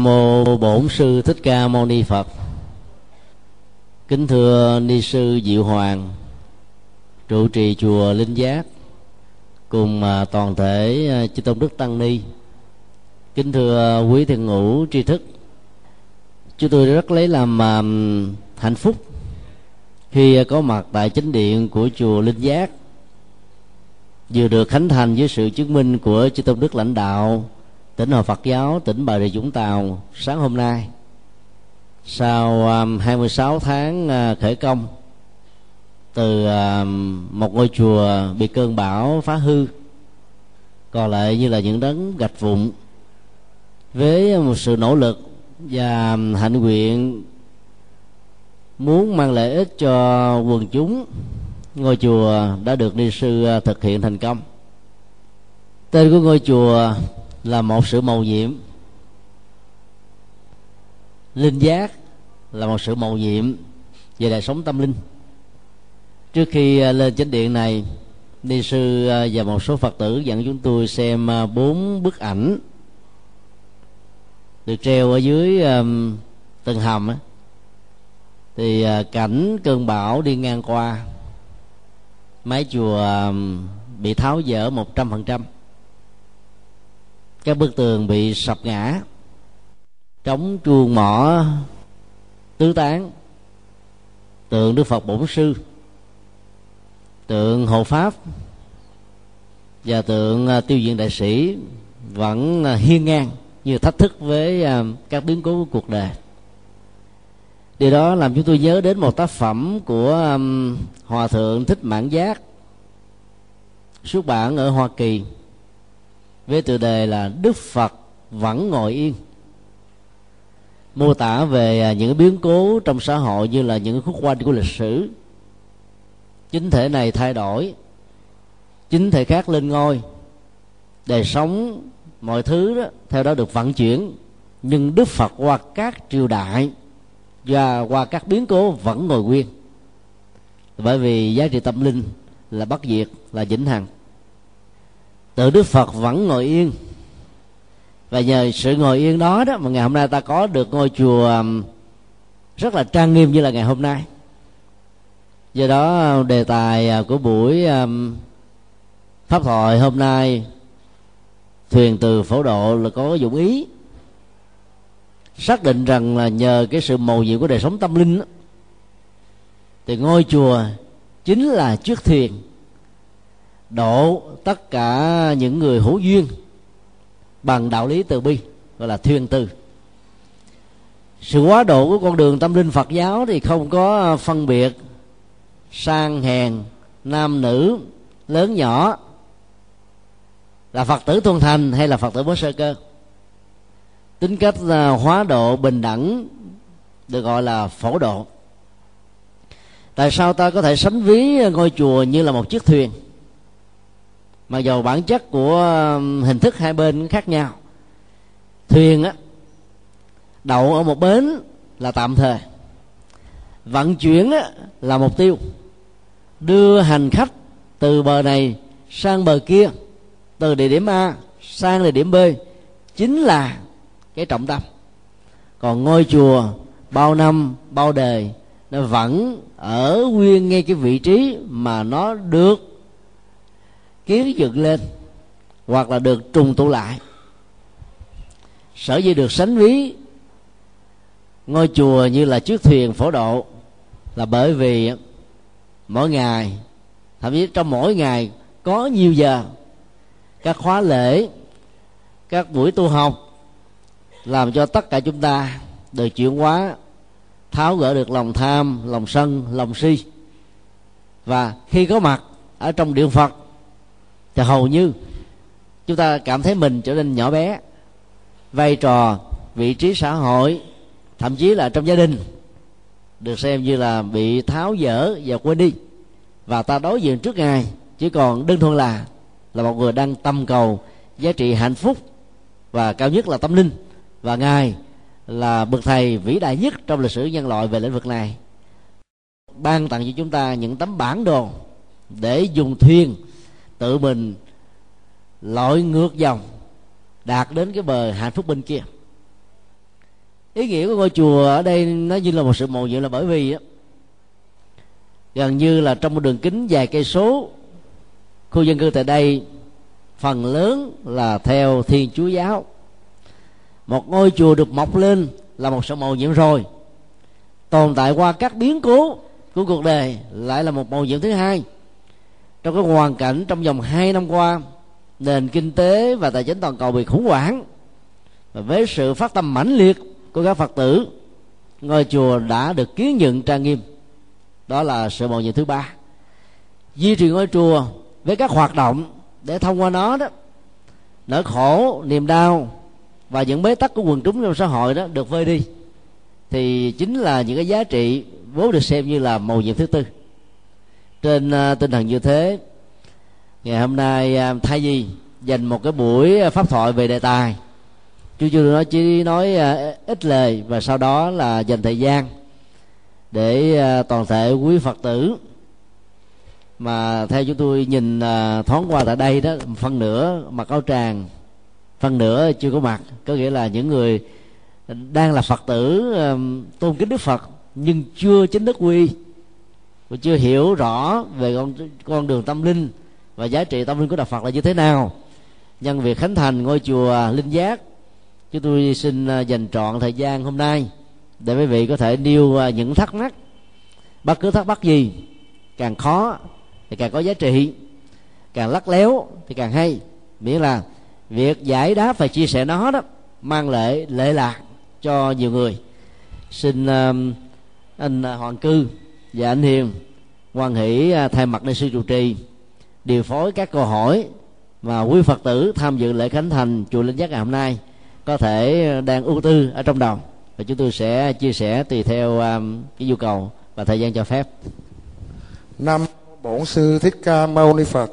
Nam mô Bổn sư Thích Ca Mâu Ni Phật. Kính thưa ni sư Diệu Hoàng, trụ trì chùa Linh Giác cùng à, toàn thể à, chư tôn đức tăng ni. Kính thưa quý thiền ngũ tri thức. Chúng tôi rất lấy làm à, hạnh phúc khi có mặt tại chính điện của chùa Linh Giác vừa được khánh thành với sự chứng minh của chư tôn đức lãnh đạo tỉnh hội Phật giáo, tỉnh Bà Rịa Vũng Tàu, sáng hôm nay. Sau um, 26 tháng uh, khởi công, từ um, một ngôi chùa bị cơn bão phá hư, còn lại như là những đấng gạch vụn, với một sự nỗ lực và um, hạnh nguyện, muốn mang lợi ích cho quần chúng, ngôi chùa đã được ni sư uh, thực hiện thành công. Tên của ngôi chùa là một sự màu nhiệm. Linh giác là một sự màu nhiệm về đời sống tâm linh. Trước khi à, lên chánh điện này, ni sư à, và một số phật tử dẫn chúng tôi xem à, bốn bức ảnh được treo ở dưới tầng hầm thì cảnh cơn bão đi ngang qua, mái chùa bị tháo dỡ một trăm phần trăm các bức tường bị sập ngã. Trống chuông mỏ tứ tán. Tượng đức phật bổn sư. Tượng hộ pháp. Và tượng à, tiêu diện đại sĩ vẫn à, hiên ngang như thách thức với à, các biến cố của cuộc đời. Điều đó làm chúng tôi nhớ đến một tác phẩm của hòa thượng thích mãn giác, xuất bản ở hoa kỳ với tựa đề là đức phật vẫn ngồi yên. Mô tả về à, những biến cố trong xã hội như là những khúc quanh của lịch sử. Chính thể này thay đổi, chính thể khác lên ngôi. Đời sống, mọi thứ đó, theo đó được vận chuyển. Nhưng đức phật qua các triều đại và qua các biến cố vẫn ngồi nguyên. Bởi vì giá trị tâm linh là bất diệt, là vĩnh hằng tự đức phật vẫn ngồi yên. Và nhờ sự ngồi yên đó đó mà ngày hôm nay ta có được ngôi chùa um, rất là trang nghiêm như là ngày hôm nay. Do đó um, đề tài uh, của buổi um, pháp thoại hôm nay thuyền từ phổ độ là có dụng ý. Xác định rằng là nhờ cái sự mầu nhiệm của đời sống tâm linh đó, thì ngôi chùa chính là chiếc thuyền độ tất cả những người hữu duyên bằng đạo lý từ bi, gọi là thuyền từ. Sự quá độ của con đường tâm linh phật giáo thì không có phân biệt sang hèn nam nữ lớn nhỏ, là phật tử thuần thành hay là phật tử bố sơ cơ. Tính cách à, hóa độ bình đẳng được gọi là phổ độ. Tại sao ta có thể sánh ví ngôi chùa như là một chiếc thuyền? Mặc dù bản chất của um, hình thức hai bên khác nhau. Thuyền á đậu ở một bến là tạm thời. Vận chuyển á, là mục tiêu. Đưa hành khách từ bờ này sang bờ kia từ địa điểm a sang địa điểm b chính là cái trọng tâm. Còn ngôi chùa bao năm bao đời nó vẫn ở nguyên ngay cái vị trí mà nó được kiến dựng lên, hoặc là được trùng tụ lại. Sở dĩ được sánh ví, ngôi chùa như là chiếc thuyền phổ độ, là bởi vì mỗi ngày, thậm chí trong mỗi ngày có nhiều giờ, các khóa lễ, các buổi tu học, làm cho tất cả chúng ta được chuyển hóa, tháo gỡ được lòng tham, lòng sân, lòng si. Và khi có mặt ở trong điện phật thì hầu như chúng ta cảm thấy mình trở nên nhỏ bé, vai trò, vị trí xã hội, thậm chí là trong gia đình được xem như là bị tháo dỡ và quên đi. Và ta đối diện trước ngài, chỉ còn đơn thuần là là một người đang tâm cầu giá trị hạnh phúc và cao nhất là tâm linh. Và ngài là bậc thầy vĩ đại nhất trong lịch sử nhân loại về lĩnh vực này. Ban tặng cho chúng ta những tấm bản đồ để dùng thuyền tự mình lội ngược dòng, đạt đến cái bờ hạnh phúc bên kia. Ý nghĩa của ngôi chùa ở đây nó như là một sự mầu nhiệm là bởi vì gần như là trong một đường kính dài cây số, khu dân cư tại đây phần lớn là theo thiên chúa giáo. Một ngôi chùa được mọc lên là một sự mầu nhiệm rồi. Tồn tại qua các biến cố của cuộc đời lại là một mầu nhiệm thứ hai trong cái hoàn cảnh trong vòng hai năm qua, nền kinh tế và tài chính toàn cầu bị khủng hoảng và với sự phát tâm mãnh liệt của các phật tử, ngôi chùa đã được kiến nhận trang nghiêm. Đó là sự mầu nhiệm thứ ba. Duy trì ngôi chùa với các hoạt động để thông qua nó đó, nỗi khổ, niềm đau và những bế tắc của quần chúng trong xã hội đó được vơi đi, thì chính là những cái giá trị vốn được xem như là mầu nhiệm thứ tư trên uh, tinh thần như thế. Ngày hôm nay uh, thay vì dành một cái buổi à, pháp thoại về đề tài. Chú chưa nói chỉ nói uh, ít lời và sau đó là dành thời gian để uh, toàn thể quý phật tử mà theo chúng tôi nhìn uh, thoáng qua tại đây đó phân nửa mặc áo tràng phân nửa chưa có mặt có nghĩa là những người đang là phật tử tôn kính đức phật nhưng chưa chính thức quy và chưa hiểu rõ về con con đường tâm linh và giá trị tâm linh của đạo Phật là như thế nào. Nhân việc khánh thành ngôi chùa linh giác, chúng tôi xin à, dành trọn thời gian hôm nay để quý vị có thể nêu à, những thắc mắc. Bất cứ thắc mắc gì, càng khó thì càng có giá trị, càng lắc léo thì càng hay. Miễn là việc giải đáp và chia sẻ nó đó mang lại lệ lạc cho nhiều người. Xin à, anh hoàng cư và anh hiền. Quan hỷ à, thay mặt đại sư trụ trì điều phối các câu hỏi mà quý phật tử tham dự lễ khánh thành chùa linh giác ngày hôm nay có thể à, đang ưu tư ở trong đầu. Và chúng tôi sẽ chia sẻ tùy theo um, cái nhu cầu và thời gian cho phép. Năm bổn sư thích ca mâu ni phật.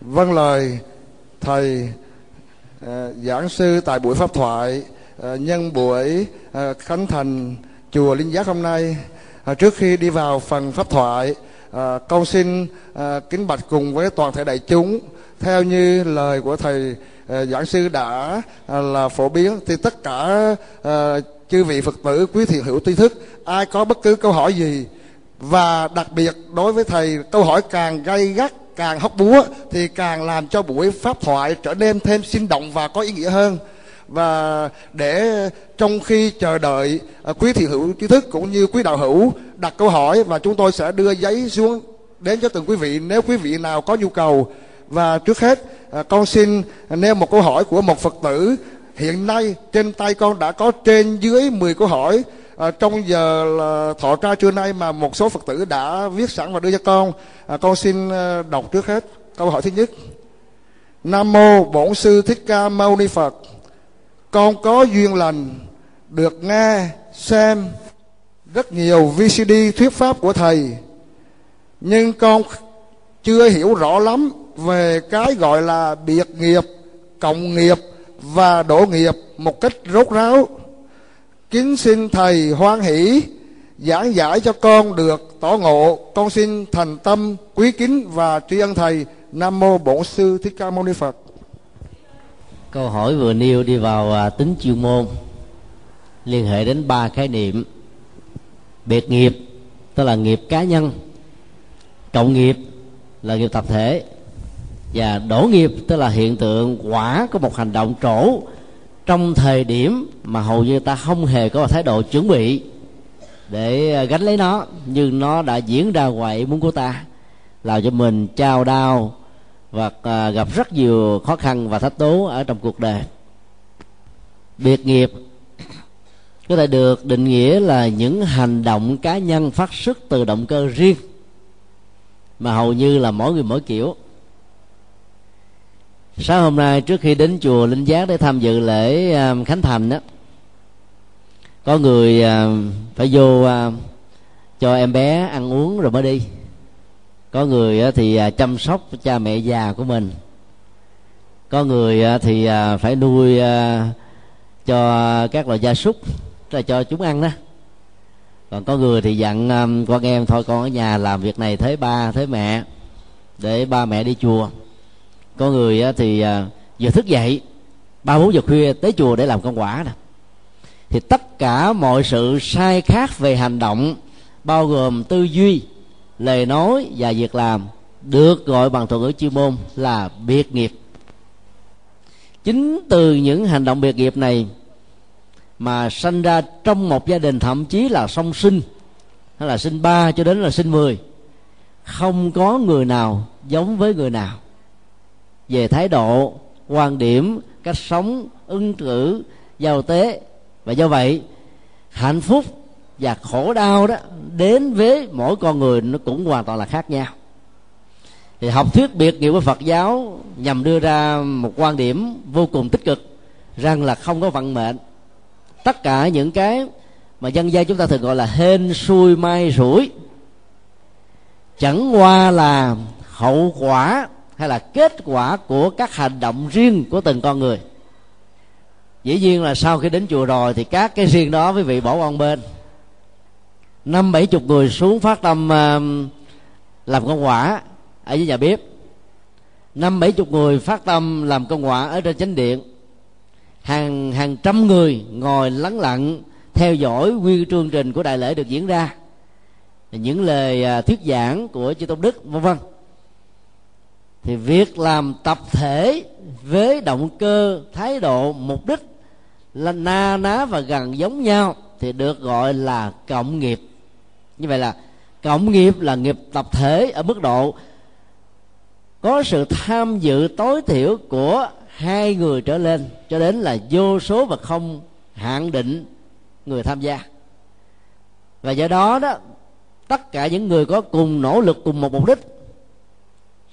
Vâng lời thầy uh, giảng sư tại buổi pháp thoại uh, nhân buổi uh, khánh thành chùa linh giác hôm nay à, trước khi đi vào phần pháp thoại à, con xin à, kính bạch cùng với toàn thể đại chúng. Theo như lời của thầy à, giảng sư đã à, là phổ biến thì tất cả à, chư vị phật tử quý thiện hữu tri thức ai có bất cứ câu hỏi gì và đặc biệt đối với thầy câu hỏi càng gay gắt càng hóc búa thì càng làm cho buổi pháp thoại trở nên thêm sinh động và có ý nghĩa hơn và để trong khi chờ đợi à, quý thiện hữu trí thức cũng như quý đạo hữu đặt câu hỏi và chúng tôi sẽ đưa giấy xuống đến cho từng quý vị nếu quý vị nào có nhu cầu. Và trước hết à, con xin nêu một câu hỏi của một phật tử. Hiện nay trên tay con đã có trên dưới 10 câu hỏi. À, trong giờ là thọ tra trưa nay mà một số phật tử đã viết sẵn và đưa cho con à, con xin à, đọc trước hết. Câu hỏi thứ nhất. Nam mô bổn sư thích ca mâu ni phật con có duyên lành, được nghe, xem. Rất nhiều VCD thuyết pháp của thầy, nhưng con chưa hiểu rõ lắm về cái gọi là biệt nghiệp, cộng nghiệp và đổ nghiệp một cách rốt ráo. Kính xin thầy hoan hỷ, giảng giải cho con được tỏ ngộ. Con xin thành tâm quý kính và tri ân thầy. Nam mô bổn sư thích ca mâu ni phật câu hỏi vừa nêu đi vào à, tính chuyên môn. Liên hệ đến ba khái niệm. Biệt nghiệp, tức là nghiệp cá nhân. Cộng nghiệp là nghiệp tập thể. Và đổ nghiệp, tức là hiện tượng, quả của một hành động trổ. Trong thời điểm mà hầu như ta không hề có thái độ chuẩn bị để à, gánh lấy nó, nhưng nó đã diễn ra ngoài muốn của ta, làm cho mình trao đau và à, gặp rất nhiều khó khăn và thách tố ở trong cuộc đời. Biệt nghiệp có thể được định nghĩa là những hành động cá nhân phát xuất từ động cơ riêng mà hầu như là mỗi người mỗi kiểu. Sáng hôm nay trước khi đến chùa linh giác để tham dự lễ à, khánh thành đó có người à, phải vô à, cho em bé ăn uống rồi mới đi có người thì à, chăm sóc cha mẹ già của mình. Có người thì à, phải nuôi à, cho các loại gia súc là cho chúng ăn đó. Còn có người thì dặn con em, thôi con ở nhà làm việc này thế ba, thế mẹ, để ba mẹ đi chùa. Có người thì vừa thức dậy, ba bốn giờ khuya tới chùa để làm công quả nè. Thì tất cả mọi sự sai khác về hành động bao gồm tư duy lời nói và việc làm được gọi bằng thuật ngữ chuyên môn là biệt nghiệp. Chính từ những hành động biệt nghiệp này mà sanh ra trong một gia đình thậm chí là song sinh, hay là sinh ba cho đến là sinh mười, không có người nào giống với người nào. Về thái độ, quan điểm, cách sống, ứng cử giao tế, và do vậy, hạnh phúc và khổ đau đó đến với mỗi con người nó cũng hoàn toàn là khác nhau. Thì học thuyết biệt nghiệp của Phật giáo nhằm đưa ra một quan điểm vô cùng tích cực rằng là không có vận mệnh. Tất cả những cái mà dân gian chúng ta thường gọi là hên, xui, may, rủi, chẳng qua là hậu quả hay là kết quả của các hành động riêng của từng con người. Dĩ nhiên là sau khi đến chùa rồi thì các cái riêng đó quý vị bỏ qua bên năm bảy chục người xuống phát tâm làm công quả ở dưới nhà bếp. Năm bảy chục người phát tâm làm công quả ở trên chánh điện. Hàng hàng trăm người ngồi lắng lặng, theo dõi quy chương trình của đại lễ được diễn ra. Những lời à, thuyết giảng của chư tôn đức, vân vân. Thì việc làm tập thể với động cơ, thái độ, mục đích là na ná và gần giống nhau thì được gọi là cộng nghiệp như vậy là cộng nghiệp là nghiệp tập thể ở mức độ có sự tham dự tối thiểu của hai người trở lên, cho đến là vô số và không hạn định người tham gia. Và do đó đó, tất cả những người có cùng nỗ lực cùng một mục đích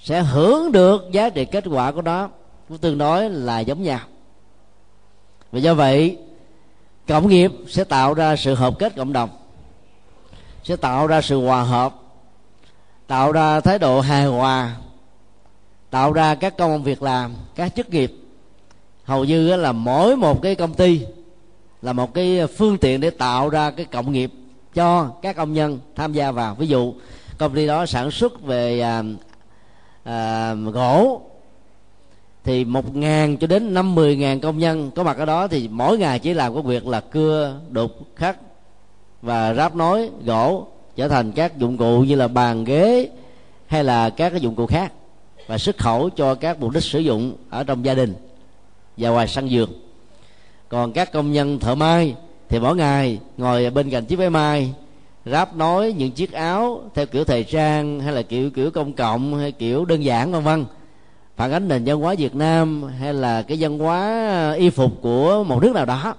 sẽ hưởng được giá trị kết quả của nó cũng tương đối là giống nhau. Và do vậy, cộng nghiệp sẽ tạo ra sự hợp kết cộng đồng sẽ tạo ra sự hòa hợp tạo ra thái độ hài hòa tạo ra các công việc làm các chức nghiệp. Hầu như là mỗi một cái công ty là một cái phương tiện để tạo ra cái cộng nghiệp cho các công nhân tham gia vào. Ví dụ công ty đó sản xuất về à, à, gỗ thì một ngàn cho đến năm mười ngàn công nhân có mặt ở đó thì mỗi ngày chỉ làm có việc là cưa đục khắc và ráp nối, gỗ, trở thành các dụng cụ như là bàn ghế hay là các cái dụng cụ khác và xuất khẩu cho các mục đích sử dụng ở trong gia đình và ngoài sân giường còn các công nhân thợ may thì mỗi ngày ngồi bên cạnh chiếc máy may, ráp nối những chiếc áo theo kiểu thời trang hay là kiểu kiểu công cộng hay kiểu đơn giản, vân vân. Phản ánh nền văn hóa Việt Nam hay là cái văn hóa y phục của một nước nào đó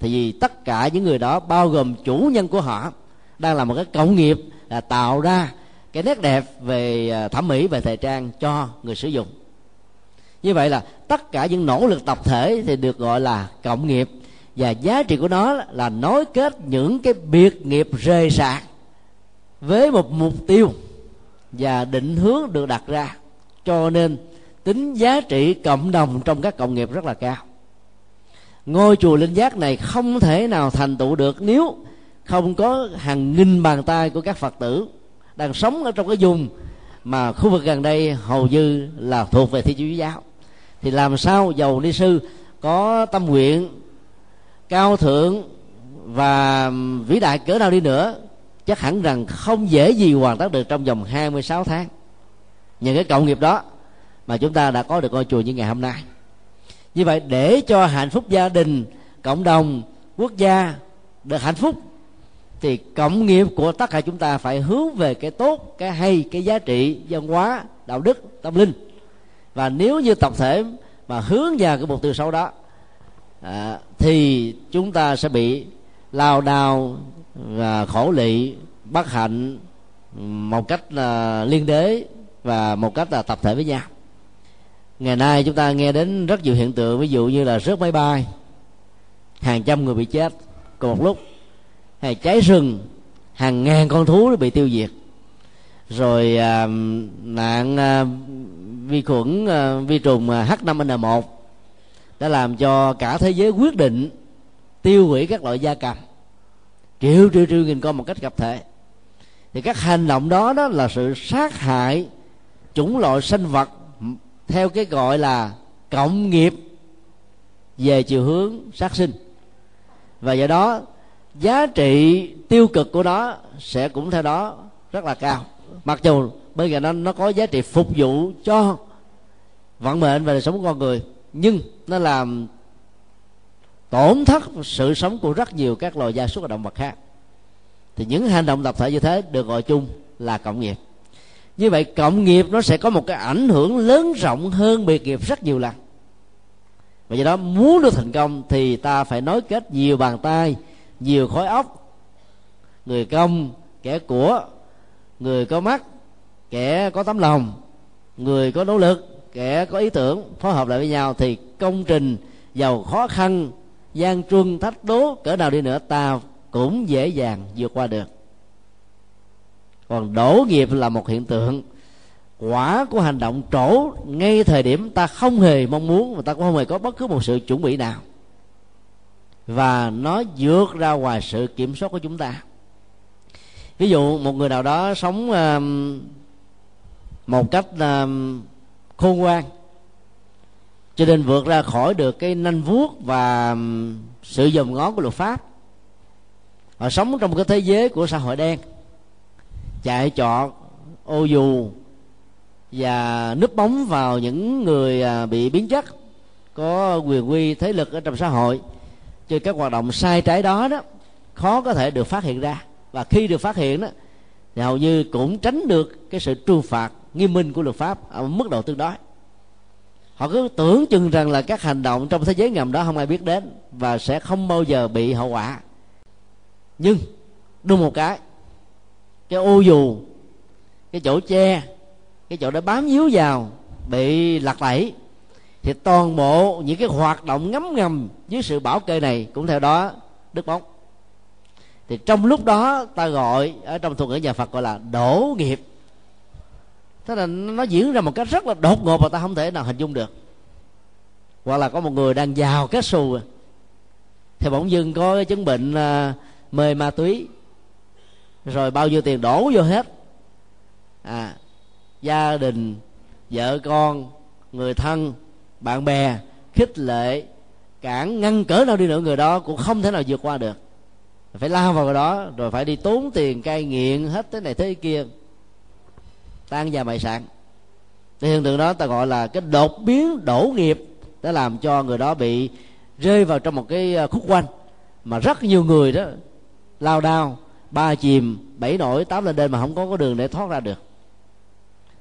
thì vì tất cả những người đó, bao gồm chủ nhân của họ, đang là một cái cộng nghiệp, là tạo ra cái nét đẹp về à, thẩm mỹ về thời trang cho người sử dụng. Như vậy là tất cả những nỗ lực tập thể thì được gọi là cộng nghiệp. Và giá trị của nó là nối kết những cái biệt nghiệp rời rạc với một mục tiêu và định hướng được đặt ra. Cho nên tính giá trị cộng đồng trong các cộng nghiệp rất là cao ngôi chùa linh giác này không thể nào thành tựu được nếu không có hàng nghìn bàn tay của các phật tử đang sống ở trong cái vùng mà khu vực gần đây hầu như là thuộc về thiên chúa giáo. Thì làm sao dầu ni sư có tâm nguyện, cao thượng và vĩ đại cỡ nào đi nữa, chắc hẳn rằng không dễ gì hoàn tất được trong vòng 26 tháng. Những cái cộng nghiệp đó mà chúng ta đã có được ngôi chùa như ngày hôm nay như vậy để cho hạnh phúc gia đình cộng đồng quốc gia được hạnh phúc thì cộng nghiệp của tất cả chúng ta phải hướng về cái tốt cái hay cái giá trị văn hóa đạo đức tâm linh. Và nếu như tập thể mà hướng vào cái mục tiêu xấu đó à, thì chúng ta sẽ bị lao đao và khổ lị bất hạnh một cách là liên đế và một cách là tập thể với nhau ngày nay chúng ta nghe đến rất nhiều hiện tượng ví dụ như là rớt máy bay hàng trăm người bị chết. Cùng một lúc hay cháy rừng hàng ngàn con thú bị tiêu diệt. Rồi à, nạn à, vi khuẩn à, vi trùng à, H5N1 đã làm cho cả thế giới quyết định tiêu hủy các loại gia cầm. Triệu triệu triệu nghìn con một cách tập thể. Thì các hành động đó đó là sự sát hại chủng loại sinh vật theo cái gọi là cộng nghiệp về chiều hướng sát sinh. Và do đó, giá trị tiêu cực của nó sẽ cũng theo đó rất là cao. Mặc dù bên cạnh nó nó có giá trị phục vụ cho vận mệnh và đời sống của con người, nhưng nó làm tổn thất sự sống của rất nhiều các loài gia súc và động vật khác. Thì những hành động tập thể như thế được gọi chung là cộng nghiệp như vậy cộng nghiệp nó sẽ có một cái ảnh hưởng lớn rộng hơn biệt nghiệp rất nhiều lần. Và do đó muốn được thành công thì ta phải nối kết nhiều bàn tay, nhiều khối óc. Người công, kẻ của. Người có mắt, kẻ có tấm lòng. Người có nỗ lực, kẻ có ý tưởng. Phối hợp lại với nhau thì công trình giàu khó khăn, gian truân thách đố, cỡ nào đi nữa ta cũng dễ dàng vượt qua được còn đổ nghiệp là một hiện tượng. Quả của hành động trổ ngay thời điểm ta không hề mong muốn và ta cũng không hề có bất cứ một sự chuẩn bị nào. Và nó vượt ra ngoài sự kiểm soát của chúng ta. Ví dụ một người nào đó sống uh, một cách uh, khôn ngoan cho nên vượt ra khỏi được cái nanh vuốt và um, sự dòm ngó của luật pháp. Họ sống trong cái thế giới của xã hội đen chạy trọt, ô dù, và núp bóng vào những người à, bị biến chất, có quyền quy thế lực ở trong xã hội. Cho các hoạt động sai trái đó đó, khó có thể được phát hiện ra. Và khi được phát hiện đó, thì hầu như cũng tránh được cái sự trừng phạt nghiêm minh của luật pháp ở mức độ tương đối. Họ cứ tưởng chừng rằng là các hành động trong thế giới ngầm đó không ai biết đến và sẽ không bao giờ bị hậu quả. Nhưng, đúng một cái cái ô dù, cái chỗ che, cái chỗ đã bám víu vào bị lạc lẫy. Thì toàn bộ những cái hoạt động ngấm ngầm dưới sự bảo kê này cũng theo đó đứt bóng. Thì trong lúc đó ta gọi, ở trong thuật ngữ nhà Phật gọi là đổ nghiệp. Thế là nó diễn ra một cách rất là đột ngột mà ta không thể nào hình dung được. Hoặc là có một người đang giàu kết xù. Thì bỗng dưng có chứng bệnh à, mê ma túy rồi bao nhiêu tiền đổ vô hết. À gia đình, vợ con, người thân, bạn bè, khích lệ, cản ngăn cỡ nào đi nữa, người đó cũng không thể nào vượt qua được. Phải lao vào đó, rồi phải đi tốn tiền cai nghiện hết thế này thế kia, tan gia bại sản. Thì hiện tượng đó ta gọi là cái đột biến đổ nghiệp đã làm cho người đó bị rơi vào trong một cái à, khúc quanh mà rất nhiều người đó lao đao ba chìm, bảy nổi, tám lên đêm mà không có có đường để thoát ra được.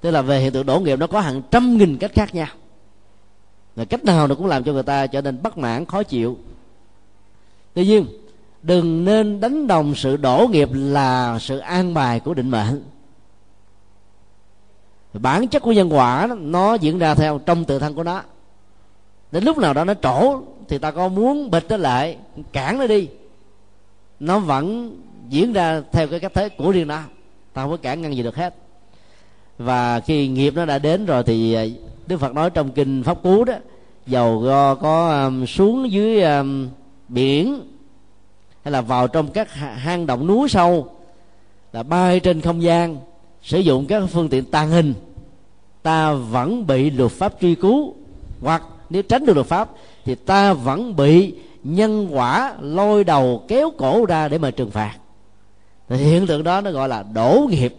Tức là về hiện tượng đổ nghiệp nó có hàng trăm nghìn cách khác nhau. Là cách nào nó cũng làm cho người ta trở nên bất mãn, khó chịu. Tuy nhiên, đừng nên đánh đồng sự đổ nghiệp là sự an bài của định mệnh. Bản chất của nhân quả nó diễn ra theo trong tự thân của nó. Đến lúc nào đó nó trổ, thì ta có muốn bịch nó lại, cản nó đi. Nó vẫn diễn ra theo cái cách thế của riêng nó. Ta không có cản ngăn gì được hết. Và khi nghiệp nó đã đến rồi thì à, đức phật nói trong kinh pháp cú đó dầu do có um, xuống dưới um, biển hay là vào trong các hang động núi sâu là bay trên không gian sử dụng các phương tiện tàng hình ta vẫn bị luật pháp truy cứu. Hoặc nếu tránh được luật pháp thì ta vẫn bị nhân quả lôi đầu kéo cổ ra để mà trừng phạt thì hiện tượng đó nó gọi là đổ nghiệp.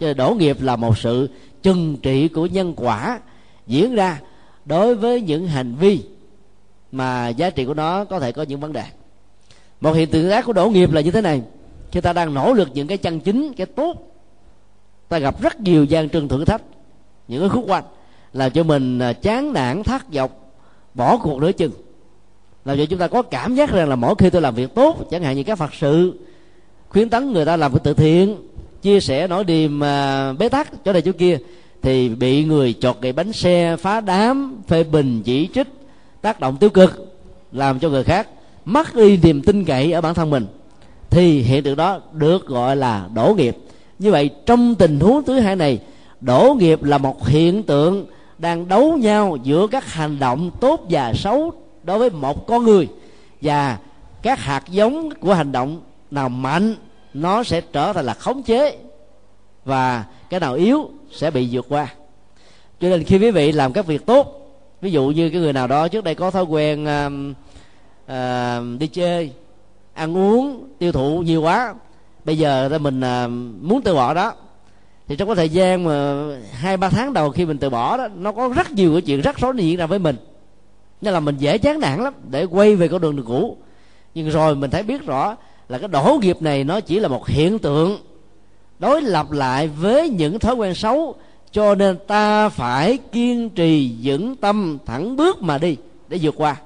Cho đổ nghiệp là một sự trừng trị của nhân quả diễn ra đối với những hành vi mà giá trị của nó có thể có những vấn đề. Một hiện tượng ác của đổ nghiệp là như thế này. Khi ta đang nỗ lực những cái chân chính cái tốt ta gặp rất nhiều gian trưng thử thách. Những cái khúc quanh làm cho mình à, chán nản thất vọng, bỏ cuộc nửa chừng. Làm cho chúng ta có cảm giác rằng là mỗi khi tôi làm việc tốt chẳng hạn như các phật sự khuyến tấn người ta làm việc từ thiện, chia sẻ nỗi niềm à, bế tắc chỗ này chỗ kia, thì bị người chọt gậy bánh xe, phá đám, phê bình, chỉ trích, tác động tiêu cực, làm cho người khác mất đi niềm tin cậy ở bản thân mình. Thì hiện tượng đó được gọi là đổ nghiệp. Như vậy, trong tình huống thứ hai này, đổ nghiệp là một hiện tượng đang đấu nhau giữa các hành động tốt và xấu đối với một con người và các hạt giống của hành động nào mạnh nó sẽ trở thành là khống chế và cái nào yếu sẽ bị vượt qua. Cho nên khi quý vị làm các việc tốt ví dụ như cái người nào đó trước đây có thói quen uh, uh, đi chơi ăn uống tiêu thụ nhiều quá bây giờ mình uh, muốn từ bỏ đó thì trong cái thời gian mà hai ba tháng đầu khi mình từ bỏ đó nó có rất nhiều cái chuyện rắc rối diễn ra với mình. Nên là mình dễ chán nản lắm để quay về con đường đường cũ nhưng rồi mình thấy biết rõ là cái đổ nghiệp này nó chỉ là một hiện tượng đối lập lại với những thói quen xấu cho nên ta phải kiên trì vững tâm thẳng bước mà đi để vượt qua.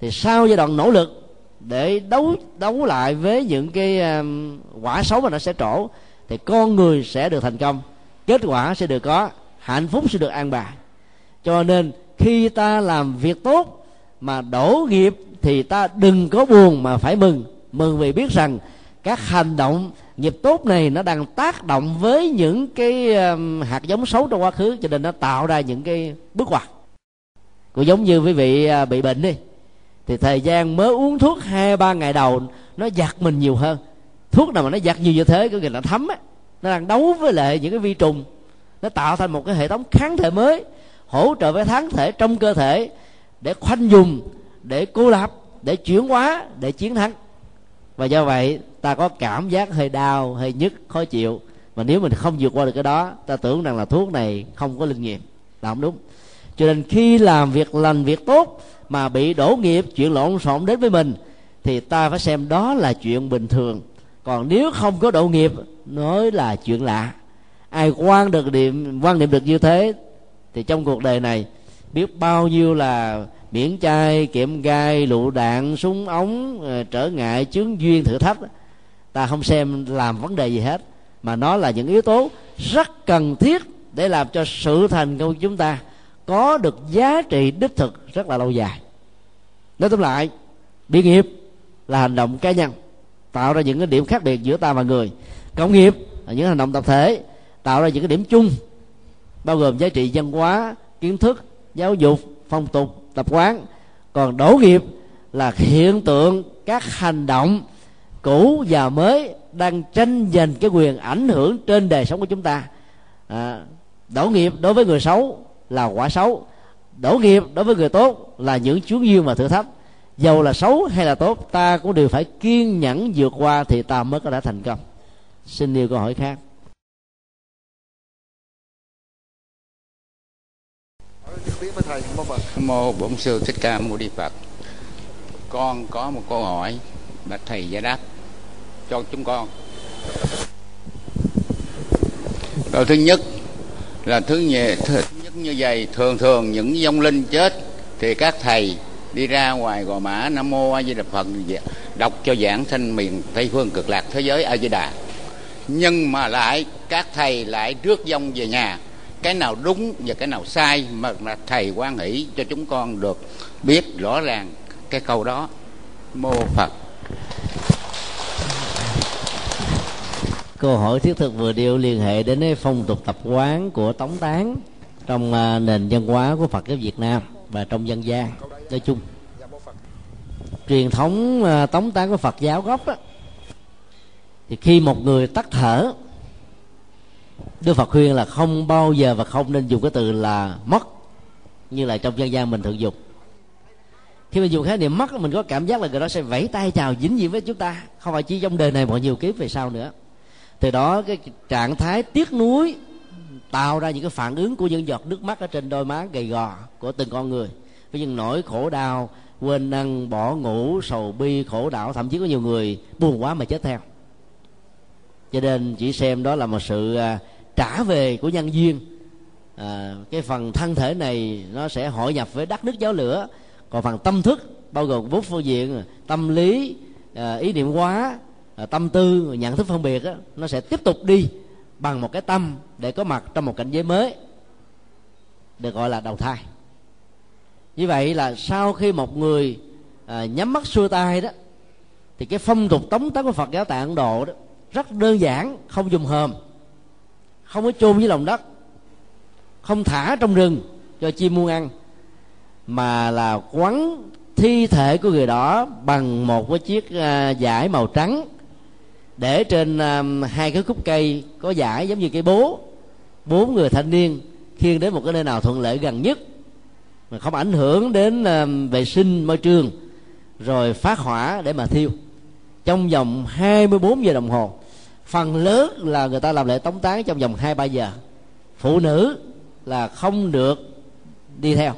Thì sau giai đoạn nỗ lực để đấu đấu lại với những cái um, quả xấu mà nó sẽ trổ thì con người sẽ được thành công kết quả sẽ được có hạnh phúc sẽ được an bài. Cho nên khi ta làm việc tốt mà đổ nghiệp thì ta đừng có buồn mà phải mừng mừng vì biết rằng các hành động, nghiệp tốt này nó đang tác động với những cái um, hạt giống xấu trong quá khứ, cho nên nó tạo ra những cái bước ngoặt. Cũng giống như quý vị à, bị bệnh đi, thì thời gian mới uống thuốc hai, ba ngày đầu nó giặt mình nhiều hơn. Thuốc nào mà nó giặt nhiều như thế, có nghĩa là thấm á, nó đang đấu với lại những cái vi trùng. Nó tạo thành một cái hệ thống kháng thể mới, hỗ trợ với kháng thể trong cơ thể để khoanh dùng để cô lập, để chuyển hóa, để chiến thắng và do vậy, ta có cảm giác hơi đau, hơi nhức, khó chịu. Mà nếu mình không vượt qua được cái đó, ta tưởng rằng là thuốc này không có linh nghiệm. Là không đúng. Cho nên khi làm việc lành, việc tốt mà bị đổ nghiệp, chuyện lộn xộn đến với mình, thì ta phải xem đó là chuyện bình thường. Còn nếu không có độ nghiệp, nói là chuyện lạ. Ai quan được điểm, quan niệm được như thế, thì trong cuộc đời này, biết bao nhiêu là biển chai kiệm gai, lựu đạn, súng ống ờ, trở ngại, chướng duyên, thử thách. Ta không xem làm vấn đề gì hết, mà nó là những yếu tố rất cần thiết để làm cho sự thành công của chúng ta có được giá trị đích thực rất là lâu dài. Nói tóm lại biện nghiệp là hành động cá nhân, tạo ra những cái điểm khác biệt giữa ta và người. Cộng nghiệp là những hành động tập thể, tạo ra những cái điểm chung, bao gồm giá trị văn hóa, kiến thức, giáo dục, phong tục tập quán. Còn đổ nghiệp là hiện tượng các hành động cũ và mới đang tranh giành cái quyền ảnh hưởng trên đời sống của chúng ta. À, đổ nghiệp đối với người xấu là quả xấu. Đổ nghiệp đối với người tốt là những chuyến duyên mà thử thách. Dầu là xấu hay là tốt ta cũng đều phải kiên nhẫn vượt qua thì ta mới có thể thành công. Xin nhiều câu hỏi khác. Quý với thầy mô bổn sư thích ca mâu ni phật. Con có một câu hỏi mà thầy giải đáp cho chúng con. Câu thứ nhất là thứ nhì, thứ nhất như vậy, thường thường những vong linh chết thì các thầy đi ra ngoài gò mã, nam mô a di đà phật dạ, đọc cho giảng sanh miền tây phương cực lạc thế giới a di đà. Nhưng mà lại, các thầy lại rước vong về nhà cái nào đúng và cái nào sai mà là thầy quan hỷ cho chúng con được biết rõ ràng cái câu đó. Mô phật. Câu hỏi thiết thực vừa điêu liên hệ đến cái phong tục tập quán của tống tán trong à, nền văn hóa của phật giáo việt nam và trong dân gian. Nói chung truyền thống à, tống tán của phật giáo gốc đó, thì khi một người tắt thở đức phật khuyên là không bao giờ và không nên dùng cái từ là mất, như là trong dân gian mình thường dùng. Khi mình dùng khái niệm mất, mình có cảm giác là người đó sẽ vẫy tay chào dính gì với chúng ta. Không phải chỉ trong đời này mà nhiều kiếp về sau nữa. Từ đó, cái trạng thái tiếc nuối tạo ra những cái phản ứng của những giọt nước mắt ở trên đôi má gầy gò của từng con người. Với những nỗi khổ đau, quên ăn, bỏ ngủ, sầu bi, khổ đau, thậm chí có nhiều người buồn quá mà chết theo cho nên chỉ xem đó là một sự à, trả về của nhân duyên. À, cái phần thân thể này nó sẽ hội nhập với đất nước giáo lửa. Còn phần tâm thức bao gồm bốn phương diện tâm lý à, ý niệm hóa à, tâm tư nhận thức phân biệt đó, nó sẽ tiếp tục đi bằng một cái tâm để có mặt trong một cảnh giới mới được gọi là đầu thai. Như vậy là sau khi một người à, nhắm mắt xuôi tay đó thì cái phong tục tống tấn của phật giáo tại ấn độ đó rất đơn giản không dùng hòm không có chôn dưới lòng đất không thả trong rừng cho chim muôn ăn mà là quấn thi thể của người đó bằng một cái chiếc uh, vải màu trắng để trên à, hai cái khúc cây có vải giống như cây bố. Bốn người thanh niên khiêng đến một cái nơi nào thuận lợi gần nhất mà không ảnh hưởng đến à, vệ sinh môi trường rồi phát hỏa để mà thiêu. Trong vòng 24 giờ đồng hồ phần lớn là người ta làm lễ tống táng trong vòng hai ba giờ. Phụ nữ là không được đi theo.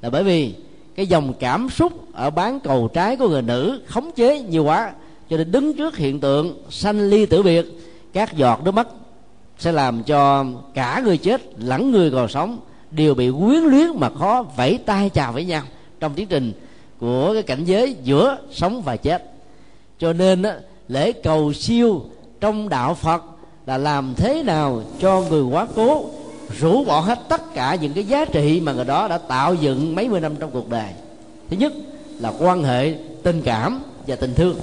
Là bởi vì cái dòng cảm xúc ở bán cầu trái của người nữ khống chế nhiều quá, cho nên đứng trước hiện tượng sanh ly tử biệt, các giọt nước mắt sẽ làm cho cả người chết lẫn người còn sống đều bị quyến luyến mà khó vẫy tay chào với nhau trong tiến trình của cái cảnh giới giữa sống và chết. Cho nên lễ cầu siêu trong đạo phật là làm thế nào cho người quá cố, rũ bỏ hết tất cả những cái giá trị mà người đó đã tạo dựng mấy mươi năm trong cuộc đời. Thứ nhất là quan hệ tình cảm và tình thương.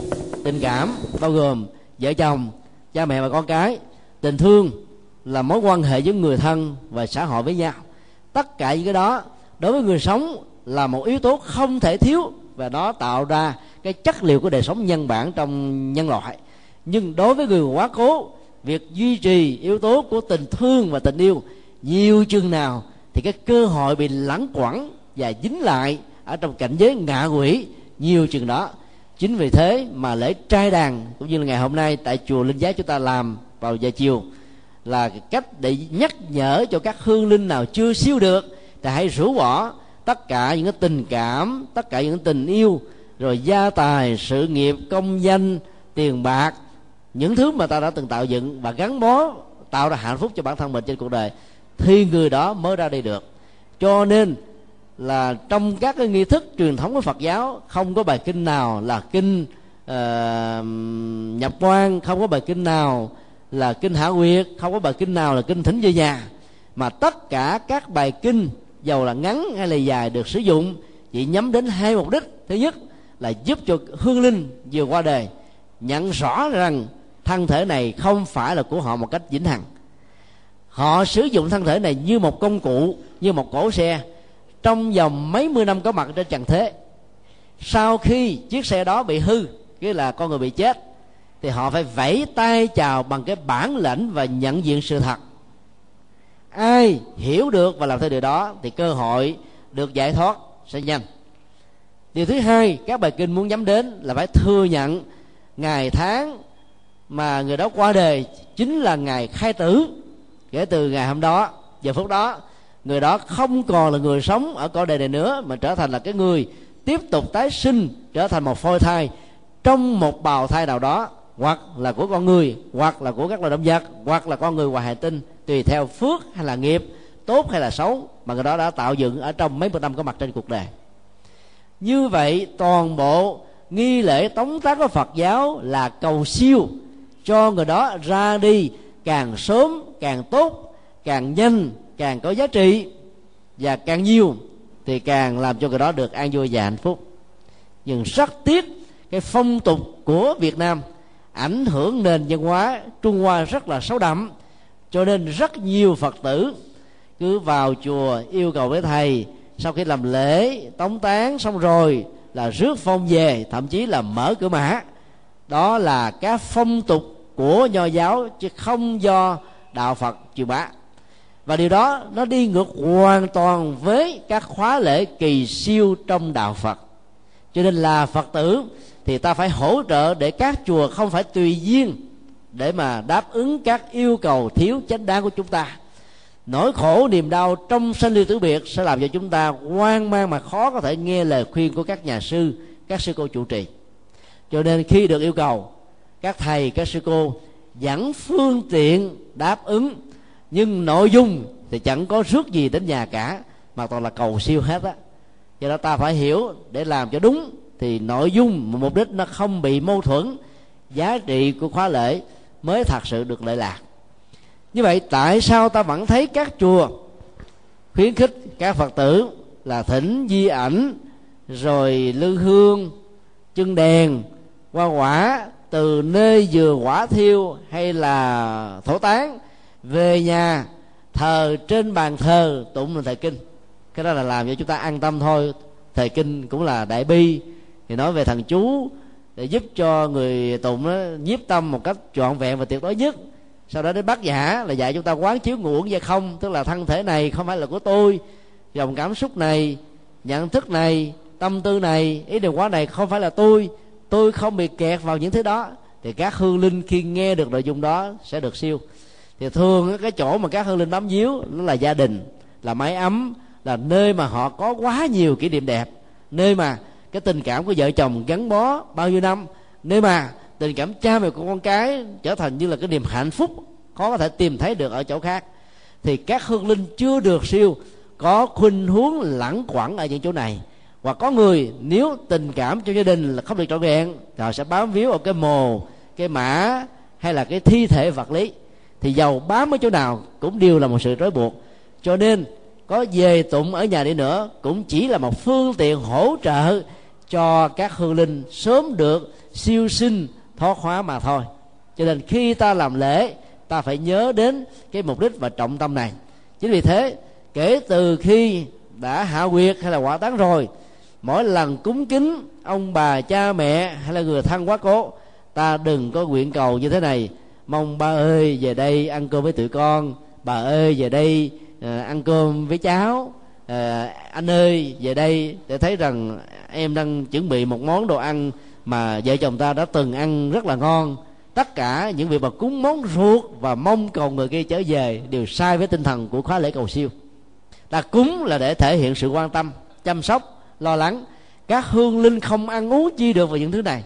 Tình cảm bao gồm vợ chồng, cha mẹ và con cái. Tình thương là mối quan hệ với người thân và xã hội với nhau. Tất cả những cái đó đối với người sống là một yếu tố không thể thiếu và nó tạo ra cái chất liệu của đời sống nhân bản trong nhân loại nhưng đối với người quá cố, việc duy trì yếu tố của tình thương và tình yêu nhiều chừng nào thì cái cơ hội bị lãng quẩn và dính lại ở trong cảnh giới ngạ quỷ nhiều chừng đó. Chính vì thế mà lễ trai đàn cũng như là ngày hôm nay tại chùa linh giá chúng ta làm vào giờ chiều là cách để nhắc nhở cho các hương linh nào chưa siêu được thì hãy rũ bỏ tất cả những cái tình cảm, tất cả những tình yêu, rồi gia tài, sự nghiệp, công danh, tiền bạc những thứ mà ta đã từng tạo dựng và gắn bó tạo ra hạnh phúc cho bản thân mình trên cuộc đời thì người đó mới ra đi được. Cho nên là trong các cái nghi thức truyền thống của Phật giáo không có bài kinh nào là kinh uh, nhập quan không có bài kinh nào là kinh hạ quyệt không có bài kinh nào là kinh thỉnh về nhà. Mà tất cả các bài kinh dầu là ngắn hay là dài được sử dụng chỉ nhắm đến hai mục đích. Thứ nhất là giúp cho hương linh vừa qua đời nhận rõ rằng thân thể này không phải là của họ một cách vĩnh hằng. Họ sử dụng thân thể này như một công cụ, như một cổ xe. Trong vòng mấy mươi năm có mặt trên trần thế, sau khi chiếc xe đó bị hư, nghĩa là con người bị chết, thì họ phải vẫy tay chào bằng cái bản lĩnh và nhận diện sự thật. Ai hiểu được và làm theo điều đó, thì cơ hội được giải thoát sẽ nhanh. Điều thứ hai, các bài kinh muốn nhắm đến là phải thừa nhận ngày tháng mà người đó qua đời chính là ngày khai tử. Kể từ ngày hôm đó, giờ phút đó, người đó không còn là người sống ở cõi đời này nữa, mà trở thành là cái người tiếp tục tái sinh, trở thành một phôi thai. Trong một bào thai nào đó, hoặc là của con người, hoặc là của các loài động vật, hoặc là con người ngoài hành tinh, tùy theo phước hay là nghiệp, tốt hay là xấu, mà người đó đã tạo dựng ở trong mấy mươi năm có mặt trên cuộc đời. Như vậy, toàn bộ nghi lễ tống tác của phật giáo là cầu siêu cho người đó ra đi, càng sớm càng tốt, càng nhanh càng có giá trị và càng nhiều thì càng làm cho người đó được an vui và hạnh phúc. Nhưng rất tiếc, cái phong tục của việt nam ảnh hưởng nền văn hóa trung hoa rất là sâu đậm, cho nên rất nhiều phật tử cứ vào chùa yêu cầu với thầy, sau khi làm lễ, tống tán xong rồi là rước phong về, thậm chí là mở cửa mã. Đó là các phong tục của nho giáo chứ không do đạo phật truyền bá. Và điều đó nó đi ngược hoàn toàn với các khóa lễ kỳ siêu trong đạo phật. Cho nên là phật tử thì ta phải hỗ trợ để các chùa không phải tùy duyên để mà đáp ứng các yêu cầu thiếu chánh đáng của chúng ta. Nỗi khổ, niềm đau trong sanh ly tử biệt sẽ làm cho chúng ta hoang mang mà khó có thể nghe lời khuyên của các nhà sư, các sư cô chủ trì. Cho nên khi được yêu cầu các thầy, các sư cô dẫn phương tiện đáp ứng, nhưng nội dung thì chẳng có rước gì đến nhà cả, mà toàn là cầu siêu hết á. Do đó ta phải hiểu, để làm cho đúng thì nội dung mục đích nó không bị mâu thuẫn, giá trị của khóa lễ mới thật sự được lợi lạc. Như vậy, tại sao ta vẫn thấy các chùa khuyến khích các phật tử là thỉnh di ảnh, rồi lư hương, chân đèn, hoa quả từ nơi vừa quả thiêu hay là thổ tán, về nhà, thờ trên bàn thờ tụng là thời kinh. Cái đó là làm cho chúng ta an tâm thôi. Thời kinh cũng là đại bi, thì nói về thần chú để giúp cho người tụng nó nhiếp tâm một cách trọn vẹn và tuyệt đối nhất. Sau đó đến bát giả là dạy chúng ta quán chiếu nguồn và không, tức là thân thể này không phải là của tôi, dòng cảm xúc này, nhận thức này, tâm tư này, ý điều quá này không phải là tôi tôi không bị kẹt vào những thứ đó, thì các hương linh khi nghe được nội dung đó sẽ được siêu. Thì thường cái chỗ mà các hương linh bám víu, nó là gia đình, là mái ấm, là nơi mà họ có quá nhiều kỷ niệm đẹp, nơi mà cái tình cảm của vợ chồng gắn bó bao nhiêu năm, nơi mà tình cảm cha mẹ của con cái trở thành như là cái niềm hạnh phúc khó có thể tìm thấy được ở chỗ khác. Thì các hương linh chưa được siêu, có khuynh hướng lẳng quẩn ở những chỗ này hoặc có người, nếu tình cảm cho gia đình là không được trọn vẹn, thì họ sẽ bám víu ở cái mồ, cái mã, hay là cái thi thể vật lý. Thì giàu bám ở chỗ nào cũng đều là một sự trói buộc. Cho nên, có về tụng ở nhà đi nữa, cũng chỉ là một phương tiện hỗ trợ cho các hương linh sớm được siêu sinh thoát hóa mà thôi. Cho nên khi ta làm lễ, ta phải nhớ đến cái mục đích và trọng tâm này. Chính vì thế, kể từ khi đã hạ quyệt hay là quả tán rồi mỗi lần cúng kính, ông bà, cha, mẹ hay là người thân quá cố, ta đừng có nguyện cầu như thế này. Mong ba ơi, về đây ăn cơm với tụi con. Bà ơi, về đây ờ, ăn cơm với cháu. Ờ, anh ơi, về đây để thấy rằng em đang chuẩn bị một món đồ ăn mà vợ chồng ta đã từng ăn rất là ngon. Tất cả những việc mà cúng món ruột và mong cầu người kia trở về đều sai với tinh thần của khóa lễ cầu siêu. Ta cúng là để thể hiện sự quan tâm, chăm sóc lo lắng. Các hương linh không ăn uống chi được vào những thứ này.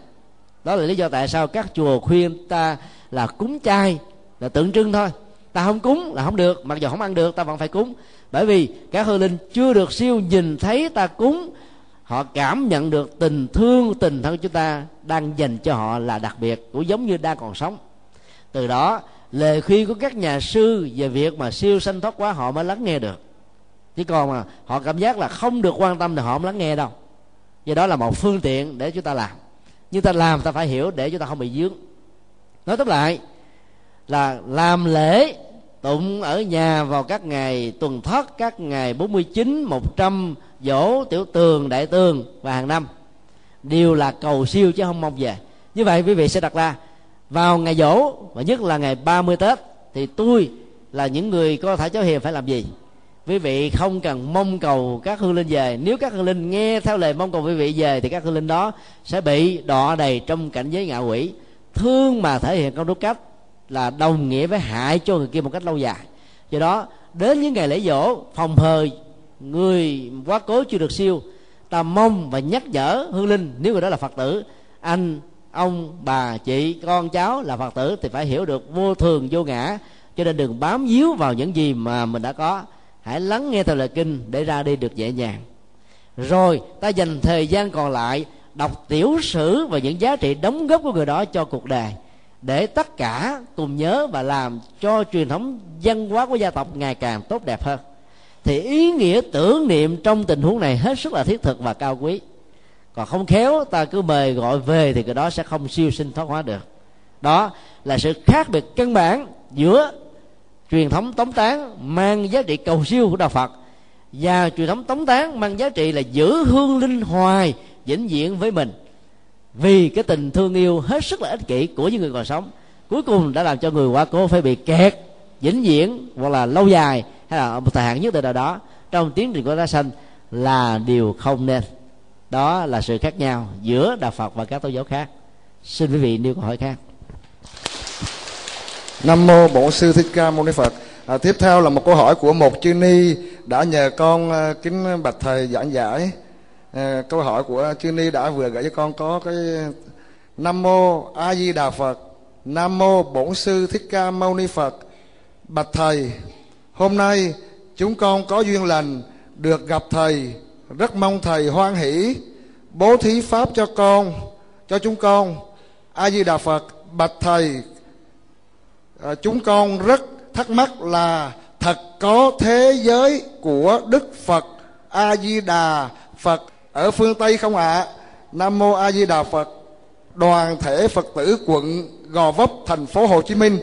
Đó là lý do tại sao các chùa khuyên ta là cúng chay, là tượng trưng thôi. Ta không cúng là không được, mặc dù không ăn được, ta vẫn phải cúng. Bởi vì các hương linh chưa được siêu nhìn thấy ta cúng, họ cảm nhận được tình thương, tình thân chúng ta đang dành cho họ là đặc biệt, cũng giống như đang còn sống. Từ đó, lời khuyên của các nhà sư về việc mà siêu sanh thoát quá, họ mới lắng nghe được chứ còn mà họ cảm giác là không được quan tâm thì họ không lắng nghe đâu. Do đó là một phương tiện để chúng ta làm. Nhưng ta làm ta phải hiểu để chúng ta không bị dướng. Nói tóm lại là làm lễ tụng ở nhà vào các ngày tuần thất các ngày 49, 100 dỗ tiểu tường đại tường và hàng năm. Đều là cầu siêu chứ không mong về. Như vậy quý vị sẽ đặt ra vào ngày dỗ và nhất là ngày 30 tết thì tôi là những người có thể cháu hiền phải làm gì? Quý vị không cần mong cầu các hương linh về. Nếu các hương linh nghe theo lời mong cầu quý vị về, thì các hương linh đó sẽ bị đọa đầy trong cảnh giới ngạ quỷ. Thương mà thể hiện công đúng cách là đồng nghĩa với hại cho người kia một cách lâu dài. Do đó, đến những ngày lễ dỗ phòng hờ người quá cố chưa được siêu, ta mong và nhắc nhở hương linh, nếu người đó là phật tử, anh, ông, bà, chị, con, cháu là phật tử, thì phải hiểu được vô thường, vô ngã. Cho nên đừng bám víu vào những gì mà mình đã có hãy lắng nghe theo lời kinh để ra đi được dễ dàng rồi, ta dành thời gian còn lại đọc tiểu sử và những giá trị đóng góp của người đó cho cuộc đời, để tất cả cùng nhớ và làm cho truyền thống văn hóa của gia tộc ngày càng tốt đẹp hơn. Thì ý nghĩa tưởng niệm trong tình huống này hết sức là thiết thực và cao quý. Còn không khéo, ta cứ mời gọi về thì cái đó sẽ không siêu sinh thoát hóa được. Đó là sự khác biệt căn bản giữa truyền thống tống tán mang giá trị cầu siêu của đạo phật. Và truyền thống tống tán mang giá trị là giữ hương linh hoài, vĩnh viễn với mình. Vì cái tình thương yêu hết sức là ích kỷ của những người còn sống, cuối cùng đã làm cho người quá cố phải bị kẹt, vĩnh viễn hoặc là lâu dài hay là một thời hạn nhất định nào đó trong tiến trình của đá sanh là điều không nên. Đó là sự khác nhau giữa đạo phật và các tôn giáo khác. Xin quý vị nêu câu hỏi khác nam mô bổn sư thích ca mâu ni phật. À, tiếp theo là một câu hỏi của một chư ni đã nhờ con à, kính bạch thầy giảng giải. À, câu hỏi của chư ni đã vừa gửi cho con có cái nam mô a di đà phật. Nam mô bổn sư thích ca mâu ni phật. Bạch thầy hôm nay chúng con có duyên lành được gặp thầy. Rất mong thầy hoan hỷ bố thí pháp cho con cho chúng con. A di đà phật bạch thầy à, chúng con rất thắc mắc là thật có thế giới của đức phật a di đà phật ở phương tây không ạ? À? nam mô a di đà phật đoàn thể phật tử quận gò vấp thành phố hồ chí minh.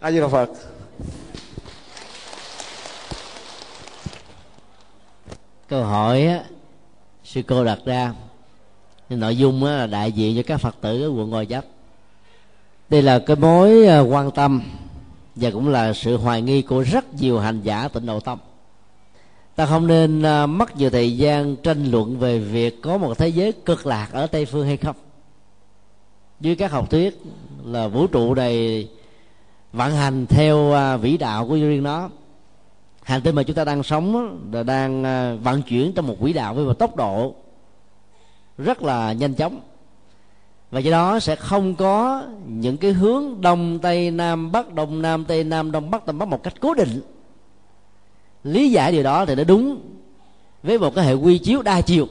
A di đà phật. Câu hỏi á, sư cô đặt ra nội dung á, là đại diện cho các phật tử ở quận gò vấp đây là cái mối ờ, quan tâm và cũng là sự hoài nghi của rất nhiều hành giả tịnh độ tâm. Ta không nên ờ, mất nhiều thời gian tranh luận về việc có một thế giới cực lạc ở tây phương hay không. Dưới các học thuyết là vũ trụ này vận hành theo ờ, vĩ đạo của riêng nó. Hành tinh mà chúng ta đang sống là đang vận chuyển trong một quỹ đạo với một tốc độ rất là nhanh chóng và do đó sẽ không có những cái hướng đông tây nam bắc, đông nam tây nam, đông bắc, tây bắc một cách cố định. Lý giải điều đó thì nó đúng với một cái hệ quy chiếu đa chiều,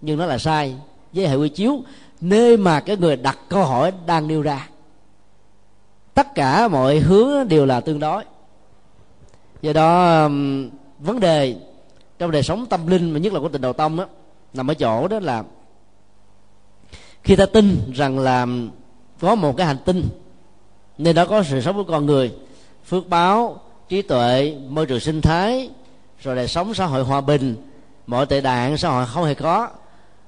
nhưng nó là sai với hệ quy chiếu nơi mà cái người đặt câu hỏi đang nêu ra. Tất cả mọi hướng đều là tương đối. Do đó vấn đề trong đời sống tâm linh, mà nhất là của tình đầu tông đó nằm ở chỗ đó là khi ta tin rằng là có một cái hành tinh nên đó có sự sống của con người phước báo trí tuệ môi trường sinh thái rồi đời sống xã hội hòa bình mọi tệ nạn xã hội không hề có.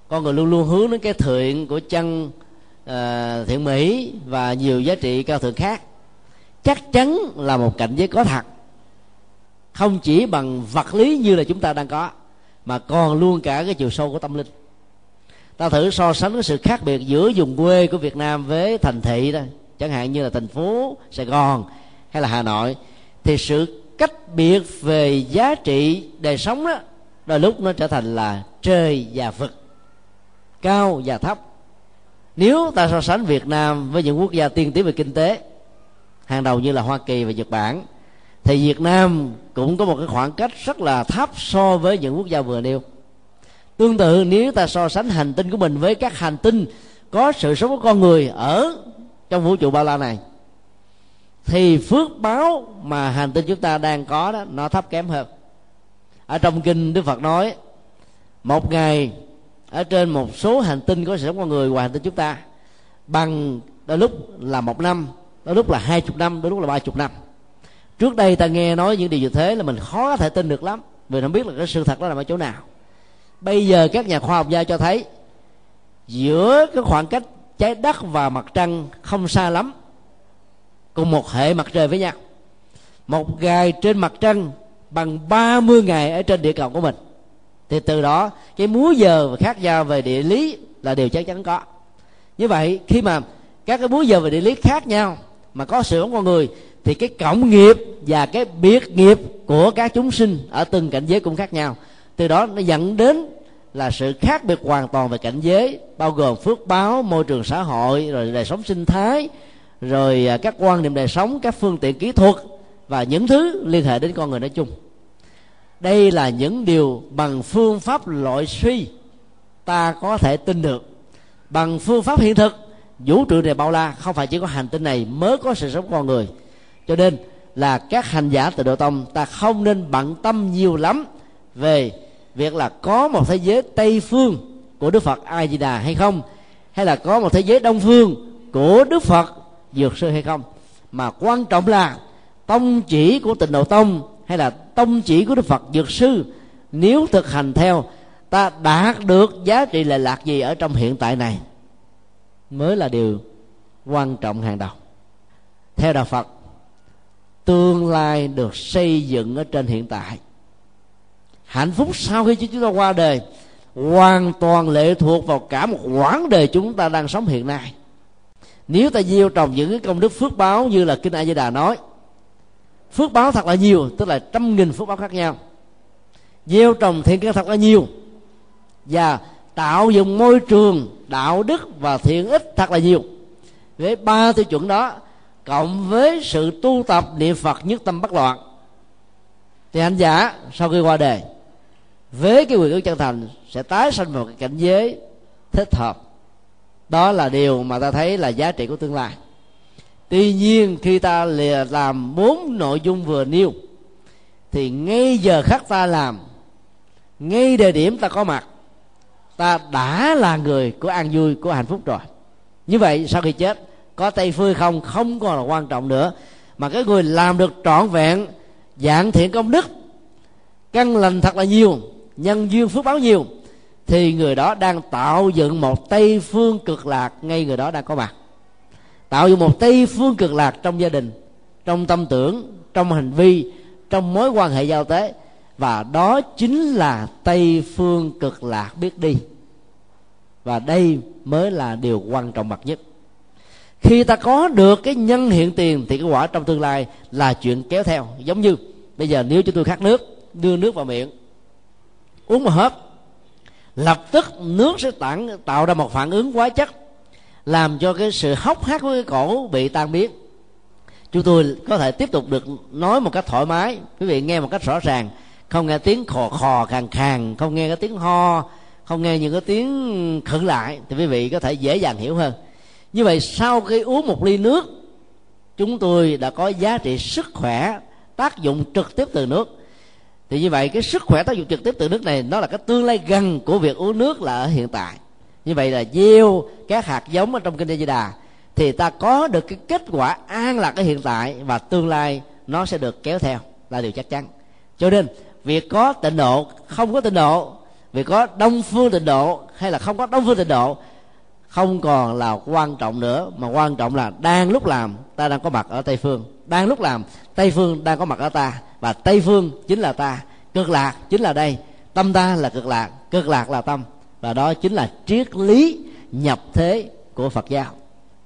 Con người luôn luôn hướng đến cái thiện của chân ờ, uh, thiện mỹ và nhiều giá trị cao thượng khác. Chắc chắn là một cảnh giới có thật. Không chỉ bằng vật lý như là chúng ta đang có mà còn luôn cả cái chiều sâu của tâm linh ta thử so sánh cái sự khác biệt giữa vùng quê của việt nam với thành thị đó. Chẳng hạn như là thành phố sài gòn hay là hà nội. Thì sự cách biệt về giá trị đời sống đó, đôi lúc nó trở thành là trời và vực, cao và thấp. Nếu ta so sánh việt nam với những quốc gia tiên tiến về kinh tế, hàng đầu như là hoa kỳ và nhật bản, thì việt nam cũng có một cái khoảng cách rất là thấp so với những quốc gia vừa nêu tương tự, nếu ta so sánh hành tinh của mình với các hành tinh có sự sống của con người ở trong vũ trụ bao la này, thì phước báo mà hành tinh chúng ta đang có đó, nó thấp kém hơn. Ở trong kinh đức phật nói, một ngày ở trên một số hành tinh có sự sống con người ngoài hành tinh chúng ta, bằng đôi lúc là một năm, đôi lúc là hai chục năm, đôi lúc là ba chục năm. Trước đây ta nghe nói những điều như thế là mình khó có thể tin được lắm, vì không biết là cái sự thật đó nằm ở chỗ nào bây giờ các nhà khoa học gia cho thấy, giữa cái khoảng cách trái đất và mặt trăng không xa lắm, cùng một hệ mặt trời với nhau. Một ngày trên mặt trăng bằng 30 ngày ở trên địa cầu của mình. Thì từ đó, cái múi giờ và khác nhau về địa lý là điều chắc chắn có. Như vậy, khi mà các cái múi giờ về địa lý khác nhau mà có sự sống con người, thì cái cộng nghiệp và cái biệt nghiệp của các chúng sinh ở từng cảnh giới cũng khác nhau. Từ đó nó dẫn đến là sự khác biệt hoàn toàn về cảnh giới, bao gồm phước báo, môi trường xã hội, rồi đời sống sinh thái, rồi à, các quan niệm đời sống, các phương tiện kỹ thuật và những thứ liên hệ đến con người nói chung. Đây là những điều bằng phương pháp loại suy ta có thể tin được. Bằng phương pháp hiện thực, vũ trụ này bao la, không phải chỉ có hành tinh này mới có sự sống con người. Cho nên là các hành giả từ độ tông ta không nên bận tâm nhiều lắm về việc là có một thế giới tây phương của đức phật a di đà hay không? Hay là có một thế giới đông phương của đức phật dược sư hay không? Mà quan trọng là tông chỉ của tịnh độ tông hay là tông chỉ của đức phật dược sư, nếu thực hành theo, ta đạt được giá trị lệ lạc gì ở trong hiện tại này mới là điều quan trọng hàng đầu. Theo đạo phật, tương lai được xây dựng ở trên hiện tại hạnh phúc sau khi chúng ta qua đời, hoàn toàn lệ thuộc vào cả một quãng đời chúng ta đang sống hiện nay. Nếu ta gieo trồng những cái công đức phước báo như là kinh a di đà nói, phước báo thật là nhiều, tức là trăm nghìn phước báo khác nhau. Gieo trồng thiện căn thật là nhiều và tạo dựng môi trường đạo đức và thiện ích thật là nhiều. Với ba tiêu chuẩn đó, cộng với sự tu tập niệm phật nhất tâm bất loạn, thì anh giả sau khi qua đời với cái quyền ước chân thành sẽ tái sanh vào cái cảnh giới thích hợp. Đó là điều mà ta thấy là giá trị của tương lai. Tuy nhiên, khi ta lìa làm bốn nội dung vừa nêu, thì ngay giờ khắc ta làm, ngay địa điểm ta có mặt, ta đã là người của an vui, của hạnh phúc rồi. Như vậy, sau khi chết, có tay phơi không không còn là quan trọng nữa, mà cái người làm được trọn vẹn dạng thiện công đức, căn lành thật là nhiều nhân duyên phước báo nhiều, thì người đó đang tạo dựng một tây phương cực lạc ngay người đó đang có mặt. Tạo dựng một tây phương cực lạc trong gia đình, trong tâm tưởng, trong hành vi, trong mối quan hệ giao tế. Và đó chính là tây phương cực lạc biết đi. Và đây mới là điều quan trọng bậc nhất. Khi ta có được cái nhân hiện tiền thì cái quả trong tương lai là chuyện kéo theo. Giống như, bây giờ nếu chúng tôi khát nước, đưa nước vào miệng uống một hớp lập tức nước sẽ tản, tạo ra một phản ứng hóa chất, làm cho cái sự hốc hác của cái cổ bị tan biến. Chúng tôi có thể tiếp tục được nói một cách thoải mái. Quý vị nghe một cách rõ ràng, không nghe tiếng khò khò khàn khàn không nghe cái tiếng ho, không nghe những cái tiếng khử lại thì quý vị có thể dễ dàng hiểu hơn. Như vậy sau khi uống một ly nước, chúng tôi đã có giá trị sức khỏe tác dụng trực tiếp từ nước thì như vậy cái sức khỏe tác dụng trực tiếp từ nước này, nó là cái tương lai gần của việc uống nước là ở hiện tại. Như vậy là gieo các hạt giống ở trong kinh di đà, thì ta có được cái kết quả an lạc ở hiện tại và tương lai nó sẽ được kéo theo là điều chắc chắn. Cho nên, việc có tịnh độ không có tịnh độ, việc có đông phương tịnh độ hay là không có đông phương tịnh độ không còn là quan trọng nữa, mà quan trọng là đang lúc làm, ta đang có mặt ở tây phương. Đang lúc làm, tây phương đang có mặt ở ta. Và tây phương chính là ta, cực lạc chính là đây. Tâm ta là cực lạc cực lạc là tâm. Và đó chính là triết lý nhập thế của phật giáo.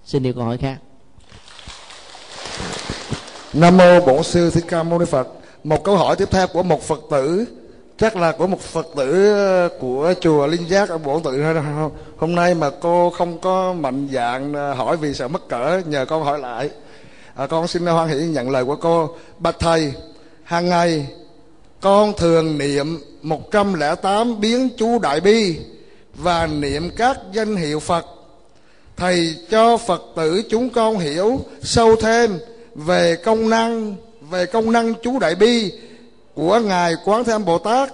Xin điều câu hỏi khác. Nam mô bổn sư thích ca mâu ni phật. Một câu hỏi tiếp theo của một phật tử chắc là của một phật tử ờ, của chùa linh giác ở bổn tự hôm nay mà cô không có mạnh dạng ờ, hỏi vì sợ mất cỡ nhờ con hỏi lại. À, con xin hoan hỷ nhận lời của cô. Bạch thầy hàng ngày con thường niệm 108 biến chú đại bi và niệm các danh hiệu Phật. Thầy cho Phật tử chúng con hiểu sâu thêm về công năng về công năng chú đại bi của ngài quán thế âm bồ tát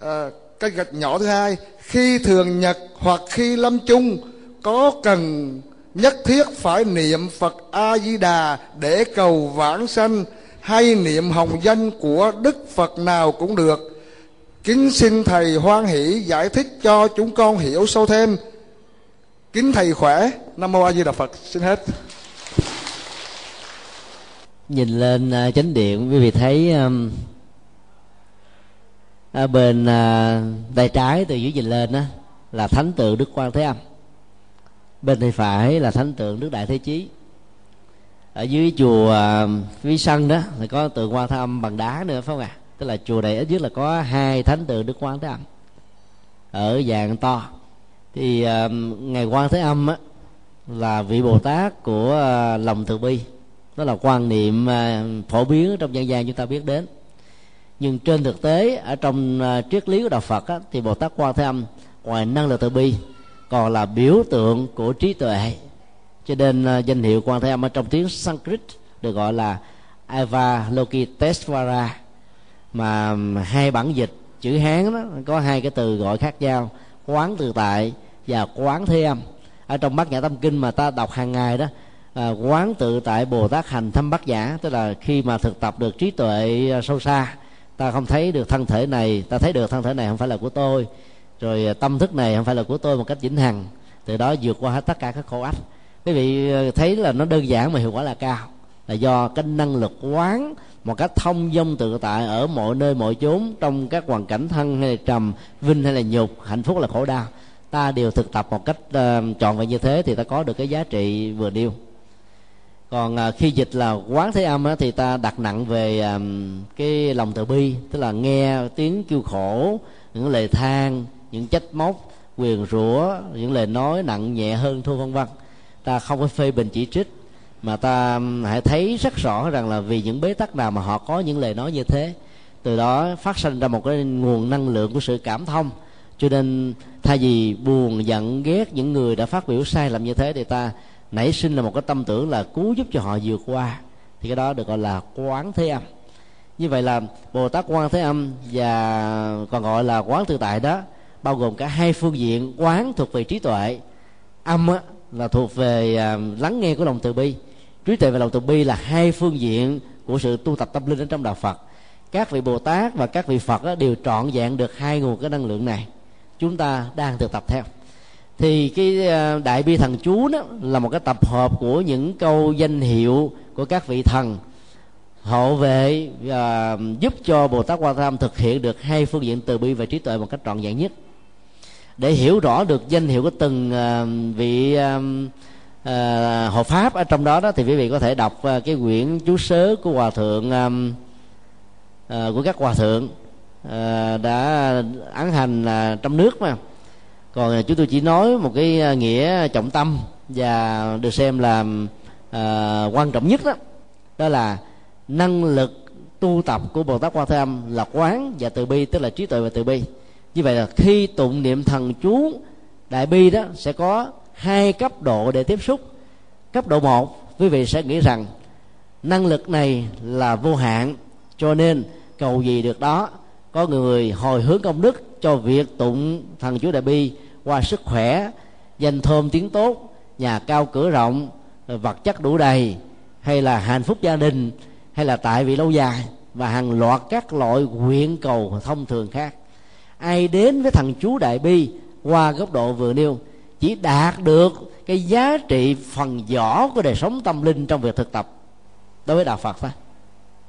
à, cái gạch nhỏ thứ hai khi thường nhật hoặc khi lâm chung có cần nhất thiết phải niệm phật a di đà để cầu vãng sanh hay niệm hồng danh của đức phật nào cũng được. Kính xin thầy hoan hỷ giải thích cho chúng con hiểu sâu thêm. Kính thầy khỏe. Nam mô a di đà phật. Xin hết. Nhìn lên à, chánh điện quý vị thấy um, ở bên à, tay trái từ dưới nhìn lên á là thánh tượng đức quan thế âm. Bên tay phải là thánh tượng đức đại thế chí. Ở dưới chùa à, phía sân đó thì có tượng quan thế âm bằng đá nữa phải không ạ? À? tức là chùa này ít nhất là có hai thánh tượng đức quan thế âm. Ở dạng to. Thì à, ngày quan thế âm á, là vị bồ tát của à, lòng từ bi. Đó là quan niệm à, phổ biến trong dân gian chúng ta biết đến nhưng trên thực tế ở trong uh, triết lý của đạo Phật á, thì Bồ Tát Quan Thế Âm ngoài năng lực từ bi còn là biểu tượng của trí tuệ. Cho nên uh, danh hiệu Quan Thế Âm ở trong tiếng Sanskrit được gọi là avalokiteshvara mà hai bản dịch chữ Hán đó có hai cái từ gọi khác nhau quán tự tại và quán thế âm. Ở trong bát nhã tâm kinh mà ta đọc hàng ngày đó à, quán tự tại bồ tát hành thâm bát nhã tức là khi mà thực tập được trí tuệ à, sâu xa ta không thấy được thân thể này. Ta thấy được thân thể này không phải là của tôi. Rồi à, tâm thức này không phải là của tôi một cách vĩnh hằng. Từ đó vượt qua hết tất cả các khổ ách. Quý vị à, thấy là nó đơn giản mà hiệu quả là cao. Là do cái năng lực quán một cách thông dong tự tại ở mọi nơi mọi chốn trong các hoàn cảnh thân hay là trầm vinh hay là nhục hạnh phúc là khổ đau. Ta đều thực tập một cách uh, trọn vẹn như thế thì ta có được cái giá trị vừa điêu còn à, khi dịch là quán thế âm á, thì ta đặt nặng về à, cái lòng từ bi tức là nghe tiếng kêu khổ những lời than những trách móc quyền rủa những lời nói nặng nhẹ hơn thua vân vân. Ta không có phê bình chỉ trích mà ta hãy thấy rất rõ rằng là vì những bế tắc nào mà họ có những lời nói như thế. Từ đó phát sinh ra một cái nguồn năng lượng của sự cảm thông. Cho nên thay vì buồn giận ghét những người đã phát biểu sai lầm như thế thì ta nảy sinh là một cái tâm tưởng là cứu giúp cho họ vượt qua. Thì cái đó được gọi là quán thế âm. Như vậy là bồ tát quan thế âm và còn gọi là quán tự tại đó bao gồm cả hai phương diện quán thuộc về trí tuệ. Âm á, là thuộc về à, lắng nghe của lòng từ bi. Trí tuệ và lòng từ bi là hai phương diện của sự tu tập tâm linh ở trong đạo phật. Các vị bồ tát và các vị phật á, đều trọn vẹn được hai nguồn cái năng lượng này. Chúng ta đang thực tập theo thì cái ờ, đại bi thần chú đó là một cái tập hợp của những câu danh hiệu của các vị thần. Hộ vệ và giúp cho bồ tát quan tham thực hiện được hai phương diện từ bi và trí tuệ một cách trọn vẹn nhất. Để hiểu rõ được danh hiệu của từng ờ, vị hộ pháp ở trong đó đó, thì quý vị có thể đọc cái quyển chú sớ của hòa thượng của các hòa thượng đã án hành trong nước mà còn à, chúng tôi chỉ nói một cái à, nghĩa trọng tâm và được xem là uh, quan trọng nhất đó. Đó là năng lực tu tập của bồ tát quan thế âm là quán và từ bi tức là trí tuệ và từ bi. Như vậy là khi tụng niệm thần chú đại bi đó sẽ có hai cấp độ để tiếp xúc. Cấp độ một quý vị sẽ nghĩ rằng năng lực này là vô hạn cho nên cầu gì được đó có người hồi hướng công đức cho việc tụng thần chú đại bi qua sức khỏe, danh thơm tiếng tốt, nhà cao cửa rộng, vật chất đủ đầy, hay là hạnh phúc gia đình, hay là tại vì lâu dài, và hàng loạt các loại nguyện cầu thông thường khác. Ai đến với thằng chú đại bi qua góc độ vừa nêu, chỉ đạt được cái giá trị phần vỏ của đời sống tâm linh trong việc thực tập. Đối với đạo phật thôi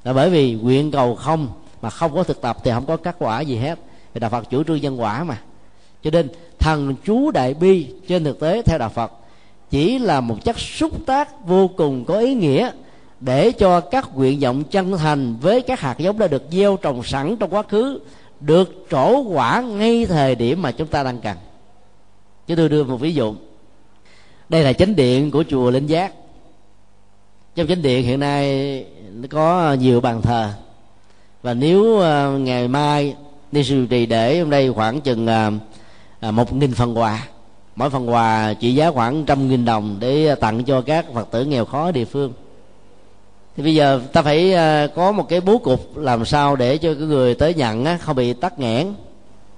là bởi vì nguyện cầu không mà không có thực tập thì không có kết quả gì hết. Vì đạo phật chủ trương nhân quả mà. Cho nên thần chú đại bi trên thực tế theo đạo phật, chỉ là một chất xúc tác vô cùng có ý nghĩa để cho các nguyện vọng chân thành với các hạt giống đã được gieo trồng sẵn trong quá khứ được trổ quả ngay thời điểm mà chúng ta đang cần. Chứ tôi đưa một ví dụ. Đây là chánh điện của chùa linh giác. Trong chánh điện hiện nay có nhiều bàn thờ. Và nếu à, ngày mai đi sư trì để, hôm đây khoảng chừng à, à, một nghìn phần quà. Mỗi phần quà trị giá khoảng trăm nghìn đồng để à, tặng cho các phật tử nghèo khó địa phương. Thì bây giờ ta phải à, có một cái bố cục làm sao để cho cái người tới nhận á, không bị tắc nghẽn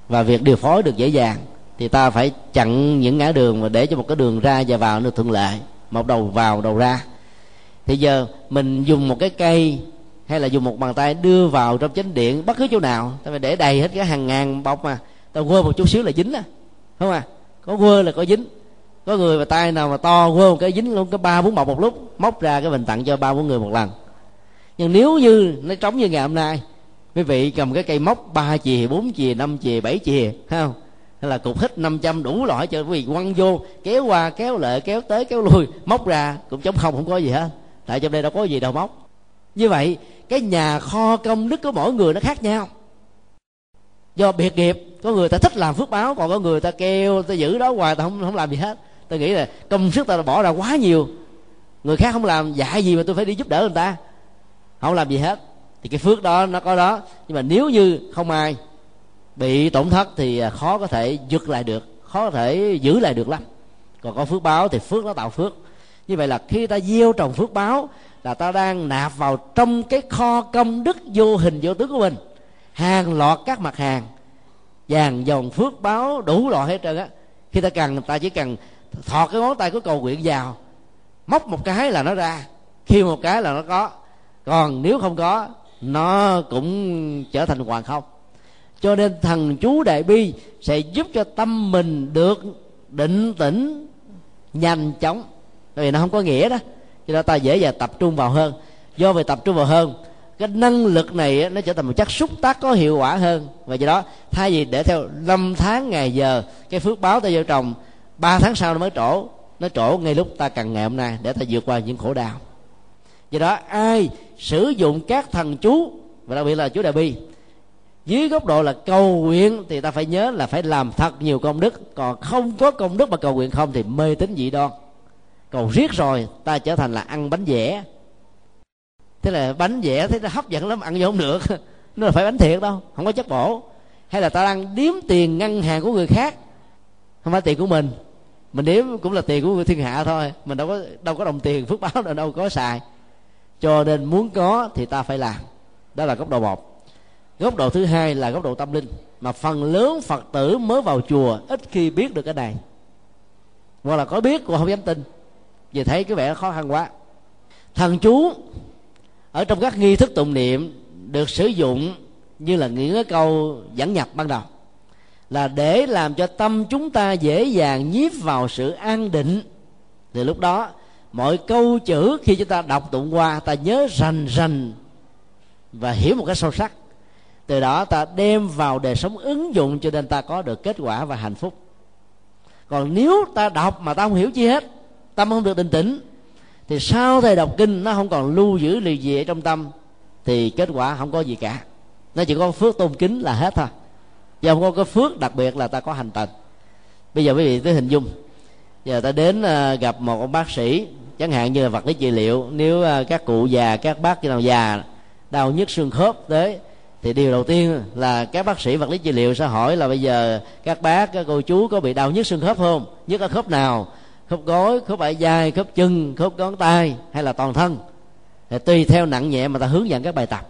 và việc điều phối được dễ dàng. Thì ta phải chặn những ngã đường và để cho một cái đường ra và vào được thuận lợi. Một đầu vào đầu ra. Thì giờ mình dùng một cái cây hay là dùng một bàn tay đưa vào trong chánh điện bất cứ chỗ nào. Ta phải để đầy hết cái hàng ngàn bọc mà. Ta quơ một chút xíu là dính á không à? Có quơ là có dính. Có người mà tay nào mà to quơ một cái dính luôn, cái ba bốn bọc một lúc, móc ra cái mình tặng cho ba bốn người một lần. Nhưng nếu như nó trống như ngày hôm nay, quý vị cầm cái cây móc ba chìa, bốn chìa, năm chìa, bảy chìa không? Hay là cục hít 500 đủ loại cho quý vị quăng vô, kéo qua, kéo lại, kéo tới, kéo lui, móc ra, cũng chống không không có gì hết. Tại trong đây đâu có gì đâu móc. Như vậy, cái nhà kho công đức của mỗi người nó khác nhau do biệt nghiệp, có người ta thích làm phước báo, còn có người ta kêu, ta giữ đó hoài, ta không không làm gì hết. Tôi nghĩ là công sức ta bỏ ra quá nhiều. Người khác không làm, dạy gì mà tôi phải đi giúp đỡ người ta? Không làm gì hết. Thì cái phước đó, nó có đó. Nhưng mà nếu như không ai bị tổn thất thì à, khó có thể giật lại được, khó có thể giữ lại được lắm. Còn có phước báo thì phước nó tạo phước. Như vậy là khi ta gieo trồng phước báo là ta đang nạp vào trong cái kho công đức vô hình vô tướng của mình hàng loạt các mặt hàng, vàng, dòng, phước báo, đủ loại hết trơn á. Khi ta cần, ta chỉ cần thọt cái ngón tay của cầu nguyện vào, móc một cái là nó ra khi một cái là nó có. Còn nếu không có, nó cũng trở thành hoàng không. Cho nên thần chú đại bi sẽ giúp cho tâm mình được định tĩnh, nhanh chóng. Tại vì nó không có nghĩa đó, cho nên ta dễ dàng tập trung vào hơn. Do về tập trung vào hơn cái năng lực này nó trở thành một chất xúc tác có hiệu quả hơn. Và do đó, thay vì để theo năm tháng ngày giờ, cái phước báo ta gieo trồng, ba tháng sau nó mới trổ. Nó trổ ngay lúc ta cần ngày hôm nay để ta vượt qua những khổ đau. Do đó, ai sử dụng các thần chú, và đặc biệt là chú đại bi, dưới góc độ là cầu nguyện thì ta phải nhớ là phải làm thật nhiều công đức. Còn không có công đức mà cầu nguyện không thì mê tín dị đoan. Cầu riết rồi, ta trở thành là ăn bánh dẻ thế là bánh vẽ thấy nó hấp dẫn lắm, ăn vô không được. Nó là phải bánh thiệt đâu, không có chất bổ. Hay là ta đang điếm tiền ngân hàng của người khác, không phải tiền của mình. Mình điếm cũng là tiền của người thiên hạ thôi, mình đâu có đâu có đồng tiền, phước báo đâu đâu có xài. Cho nên muốn có thì ta phải làm. Đó là góc độ một. Góc độ thứ hai là góc độ tâm linh. Mà phần lớn phật tử mới vào chùa, ít khi biết được cái này. Hoặc là có biết cũng không dám tin. Vì thấy cái vẻ khó khăn quá. Thần chú ở trong các nghi thức tụng niệm được sử dụng như là những cái câu dẫn nhập ban đầu, là để làm cho tâm chúng ta dễ dàng nhiếp vào sự an định. Thì lúc đó, mọi câu chữ khi chúng ta đọc tụng qua, ta nhớ rành rành và hiểu một cách sâu sắc. Từ đó, ta đem vào đời sống ứng dụng cho nên ta có được kết quả và hạnh phúc. Còn nếu ta đọc mà ta không hiểu chi hết, tâm không được định tĩnh thì sau thời đọc kinh, nó không còn lưu giữ điều gì ở trong tâm, thì kết quả không có gì cả. Nó chỉ có phước tôn kính là hết thôi. Chứ không có cái phước đặc biệt là ta có hành tần bây giờ quý vị tới hình dung. Giờ ta đến ờ, gặp một ông bác sĩ, chẳng hạn như là vật lý trị liệu. Nếu ờ, các cụ già, các bác nào già, đau nhức xương khớp tới, thì điều đầu tiên là các bác sĩ vật lý trị liệu sẽ hỏi là bây giờ các bác, các cô chú có bị đau nhức xương khớp không? Nhức ở khớp nào? Khớp gối, khớp bả vai, khớp chân, khớp ngón tay hay là toàn thân. Thì tùy theo nặng nhẹ mà ta hướng dẫn các bài tập.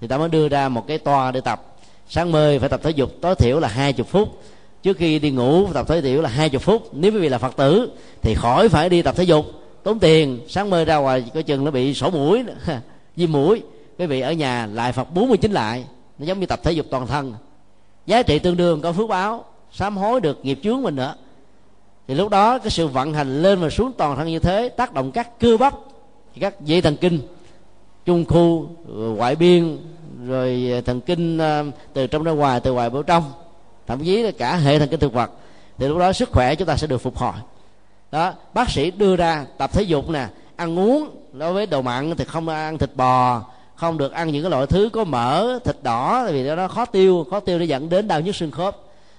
Thì ta mới đưa ra một cái toa để tập. Sáng mơ phải tập thể dục, tối thiểu là hai chục phút. Trước khi đi ngủ tập thể thiểu là hai chục phút. Nếu quý vị là phật tử, thì khỏi phải đi tập thể dục. Tốn tiền, sáng mơ ra ngoài, coi chừng nó bị sổ mũi viêm mũi. Quý vị ở nhà lại phật 49 lại, nó giống như tập thể dục toàn thân. Giá trị tương đương, có phước báo, sám hối được nghiệp chướng mình nữa thì lúc đó cái sự vận hành lên và xuống toàn thân như thế, tác động các cơ bắp, các dây thần kinh, trung khu, ngoại biên, rồi thần kinh ờ, từ trong ra ngoài, từ ngoài vào trong, thậm chí là cả hệ thần kinh thực vật. Thì lúc đó sức khỏe chúng ta sẽ được phục hồi. Đó, bác sĩ đưa ra tập thể dục nè, ăn uống đối với đồ mặn thì không ăn thịt bò, không được ăn những cái loại thứ có mỡ, thịt đỏ vì nó khó tiêu khó tiêu nó dẫn đến đau nhức xương khớp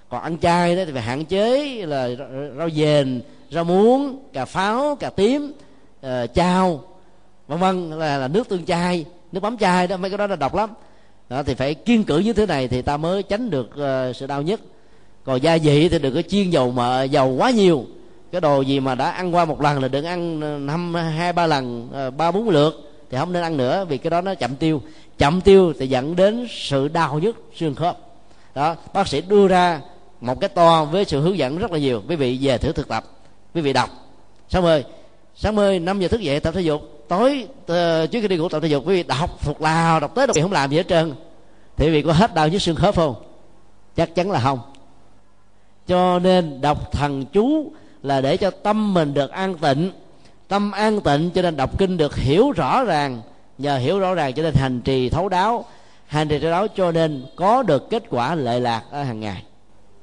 còn ăn chay đó thì phải hạn chế là rau dền rau muống cà pháo cà tím uh, chao vân vân là, là nước tương chay nước mắm chay đó mấy cái đó là độc lắm. Đó, thì phải kiên cử như thế này thì ta mới tránh được uh, sự đau nhất còn gia vị thì đừng có chiên dầu mỡ dầu quá nhiều. Cái đồ gì mà đã ăn qua một lần là đừng ăn ờ, năm hai ba lần ba bốn lượt thì không nên ăn nữa vì cái đó nó chậm tiêu. Chậm tiêu thì dẫn đến sự đau nhức xương khớp. Đó bác sĩ đưa ra một cái to với sự hướng dẫn rất là nhiều. Quý vị về thử thực tập. Quý vị đọc. Sáng mười. Sáng mười năm giờ thức dậy tập thể dục. Tối uh, trước khi đi ngủ tập thể dục quý vị đọc thuộc lào đọc tới đọc không làm gì hết trơn. Thì quý vị có hết đau nhức xương khớp không? Chắc chắn là không. Cho nên đọc thần chú là để cho tâm mình được an tịnh. Tâm an tịnh cho nên đọc kinh được hiểu rõ ràng. Nhờ hiểu rõ ràng cho nên hành trì thấu đáo. Hành trì thấu đáo cho nên có được kết quả lệ lạc ở hàng ngày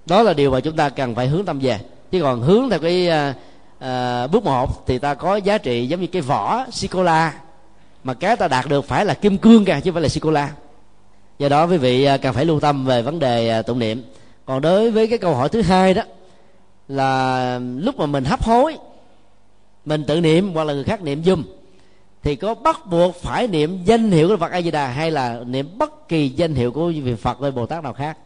đó là điều mà chúng ta cần phải hướng tâm về. Chứ còn hướng theo cái à, à bước một thì ta có giá trị giống như cái vỏ sô mà cái ta đạt được phải là kim cương cả chứ không phải là sô do đó quý vị à, cần phải lưu tâm về vấn đề à, tụng niệm. Còn đối với cái câu hỏi thứ hai đó là lúc mà mình hấp hối mình tự niệm hoặc là người khác niệm dùm thì có bắt buộc phải niệm danh hiệu của Phật A Di Đà hay là niệm bất kỳ danh hiệu của vị Phật hay Bồ Tát nào khác?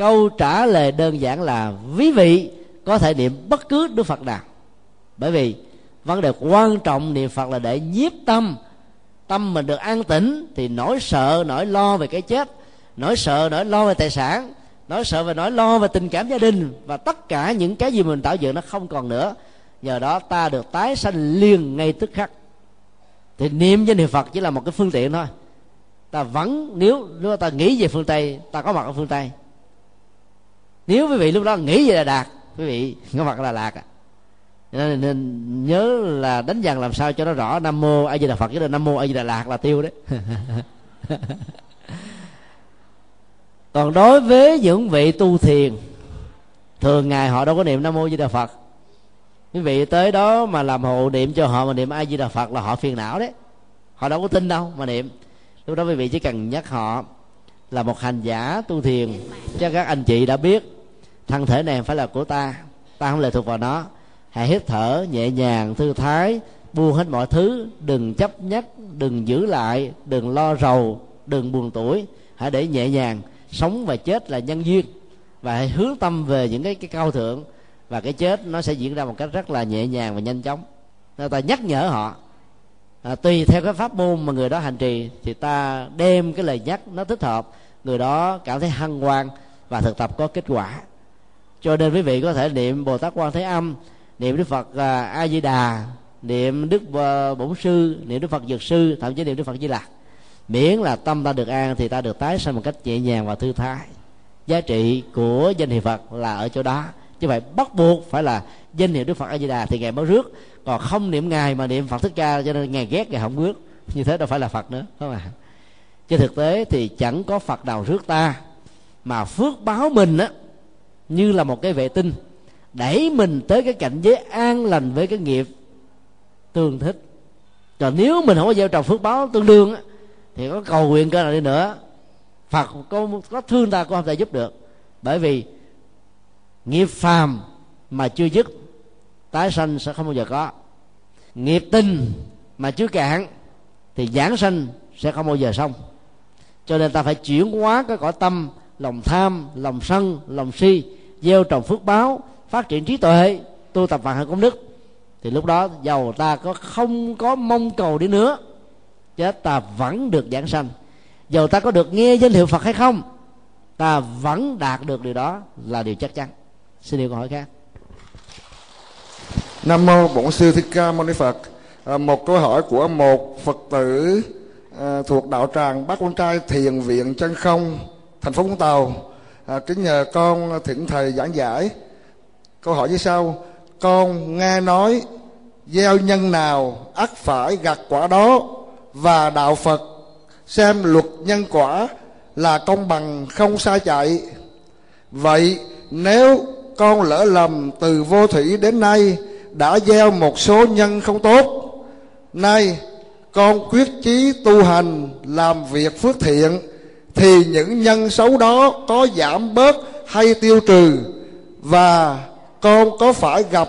Câu trả lời đơn giản là, quý vị có thể niệm bất cứ Đức Phật nào. Bởi vì vấn đề quan trọng niệm Phật là để nhiếp tâm. Tâm mình được an tĩnh thì nỗi sợ, nỗi lo về cái chết, nỗi sợ, nỗi lo về tài sản, nỗi sợ và nỗi lo về tình cảm gia đình và tất cả những cái gì mình tạo dựng nó không còn nữa. Nhờ đó ta được tái sanh liền ngay tức khắc. Thì niệm danh niệm phật chỉ là một cái phương tiện thôi. Ta vẫn, nếu nếu ta nghĩ về phương tây, ta có mặt ở phương tây nếu quý vị lúc đó nghĩ về đà đạt quý vị có mặt là lạc à. nên, nên nhớ là đánh dần làm sao cho nó rõ nam mô a di đà phật với nam mô a di đà lạc là tiêu đấy. Còn đối với những vị tu thiền thường ngày họ đâu có niệm nam mô di đà phật. Quý vị tới đó mà làm hộ niệm cho họ mà niệm a di đà phật là họ phiền não đấy. Họ đâu có tin đâu mà niệm. Lúc đó quý vị chỉ cần nhắc họ là một hành giả tu thiền. Cho các anh chị đã biết thân thể này phải là của ta. Ta không lệ thuộc vào nó. Hãy hít thở nhẹ nhàng thư thái buông hết mọi thứ. Đừng chấp nhất đừng giữ lại đừng lo rầu đừng buồn tuổi. Hãy để nhẹ nhàng sống và chết là nhân duyên. Và hãy hướng tâm về những cái cái cao thượng. Và cái chết nó sẽ diễn ra một cách rất là nhẹ nhàng và nhanh chóng. Nên ta nhắc nhở họ à, tùy theo cái pháp môn mà người đó hành trì thì ta đem cái lời nhắc nó thích hợp. Người đó cảm thấy hăng hoan và thực tập có kết quả cho nên quý vị có thể niệm bồ tát quan thế âm, niệm đức phật à, a di đà niệm đức à, bổn sư, niệm đức phật dược sư, thậm chí niệm đức phật di lặc. Miễn là tâm ta được an thì ta được tái sanh một cách nhẹ nhàng và thư thái. Giá trị của danh hiệu phật là ở chỗ đó. Chứ vậy bắt buộc phải là danh hiệu đức phật a di đà thì ngài mới rước. Còn không niệm ngài mà niệm phật thích ca, cho nên ngài ghét, ngài không rước như thế đâu phải là phật nữa không ạ? Trên thực tế thì chẳng có phật nào rước ta, mà phước báo mình á như là một cái vệ tinh, đẩy mình tới cái cảnh giới an lành với cái nghiệp tương thích. Còn nếu mình không có gieo trồng phước báo tương đương thì có cầu nguyện cơ nào đi nữa, phật có có thương ta cũng không thể giúp được. Bởi vì nghiệp phàm mà chưa dứt, tái sanh sẽ không bao giờ có. Nghiệp tinh mà chưa cạn, thì giảng sanh sẽ không bao giờ xong. Cho nên ta phải chuyển hóa cái cõi tâm, lòng tham, lòng sân, lòng si gieo trồng phước báo phát triển trí tuệ tu tập vạn hạnh công đức. Thì lúc đó giàu ta có không có mong cầu đi nữa. Chết ta vẫn được giảng sanh. Dầu ta có được nghe danh hiệu phật hay không? Ta vẫn đạt được điều đó là điều chắc chắn. Xin điều câu hỏi khác. Nam mô bổn sư thích ca mâu ni phật. À, một câu hỏi của một phật tử à, thuộc đạo tràng bác con trai thiền viện chân không thành phố vũng tàu à, kính nhờ con thỉnh thầy giảng giải. Câu hỏi như sau. Con nghe nói gieo nhân nào ắt phải gặt quả đó và đạo phật xem luật nhân quả là công bằng không sai chạy? Vậy nếu con lỡ lầm từ vô thủy đến nay đã gieo một số nhân không tốt nay con quyết chí tu hành làm việc phước thiện thì những nhân xấu đó có giảm bớt hay tiêu trừ, và con có phải gặp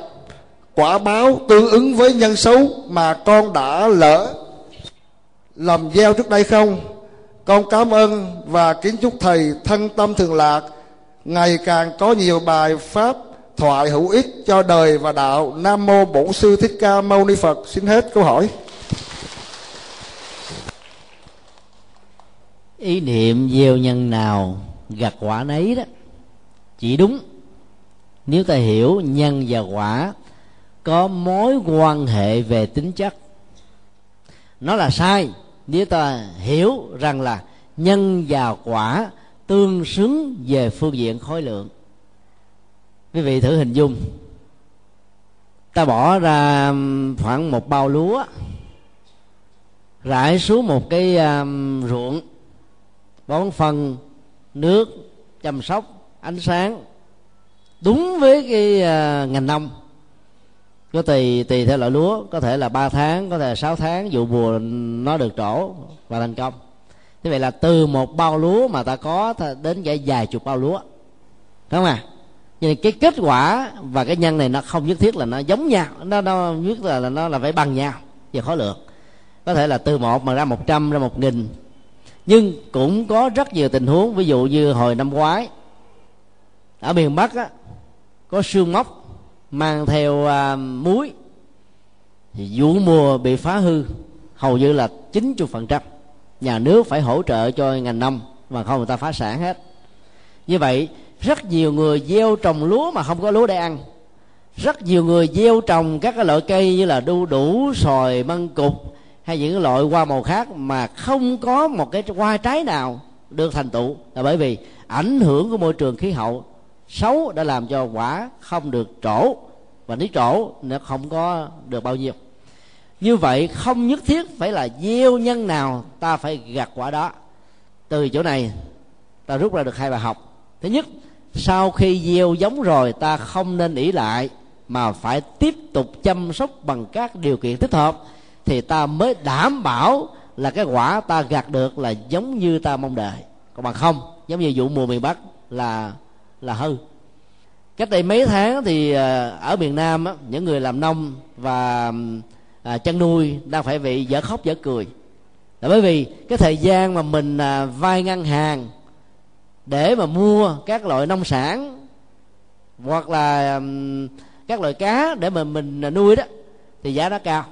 quả báo tương ứng với nhân xấu mà con đã lỡ làm gieo trước đây không? Con cảm ơn và kính chúc thầy thân tâm thường lạc, ngày càng có nhiều bài pháp thoại hữu ích cho đời và đạo. Nam mô bổn sư thích ca mâu ni phật. Xin hết câu hỏi. Ý niệm gieo nhân nào gặt quả nấy đó. Chỉ đúng. Nếu ta hiểu nhân và quả có mối quan hệ về tính chất nó là sai. Nếu ta hiểu rằng là nhân và quả tương xứng về phương diện khối lượng. Quý vị thử hình dung. Ta bỏ ra khoảng một bao lúa rải xuống một cái um, ruộng bón phân nước chăm sóc ánh sáng đúng với cái uh, ngành nông. Có tùy tùy theo loại lúa có thể là 3 tháng có thể là 6 tháng vụ mùa nó được trổ và thành công. Thế vậy là từ một bao lúa mà ta có đến vài vài chục bao lúa. Đúng không à nhưng cái kết quả và cái nhân này nó không nhất thiết là nó giống nhau nó nó nhất là, là nó là phải bằng nhau về khối lượng có thể là từ một mà ra một trăm ra một nghìn nhưng cũng có rất nhiều tình huống ví dụ như hồi năm ngoái ở miền bắc á, có sương móc mang theo à, muối thì vụ mùa bị phá hư hầu như là 90 phần trăm. Nhà nước phải hỗ trợ cho ngành nông mà không người ta phá sản hết. Như vậy rất nhiều người gieo trồng lúa mà không có lúa để ăn. Rất nhiều người gieo trồng các cái loại cây như là đu đủ sòi măng cục hay những loại hoa màu khác mà không có một cái hoa trái nào được thành tựu. Là bởi vì ảnh hưởng của môi trường khí hậu xấu đã làm cho quả không được trổ và nếu trổ nó không có được bao nhiêu. Như vậy không nhất thiết phải là gieo nhân nào ta phải gặt quả đó. Từ chỗ này, ta rút ra được hai bài học. Thứ nhất, sau khi gieo giống rồi ta không nên ỷ lại mà phải tiếp tục chăm sóc bằng các điều kiện thích hợp thì ta mới đảm bảo là cái quả ta gặt được là giống như ta mong đợi. Còn bằng không giống như vụ mùa miền bắc là là hư. Cách đây mấy tháng thì à, ở miền nam những người làm nông và à, chăn nuôi đang phải bị dở khóc dở cười. Là bởi vì cái thời gian mà mình à, vay ngân hàng để mà mua các loại nông sản hoặc là à, các loại cá để mà mình nuôi đó thì giá nó cao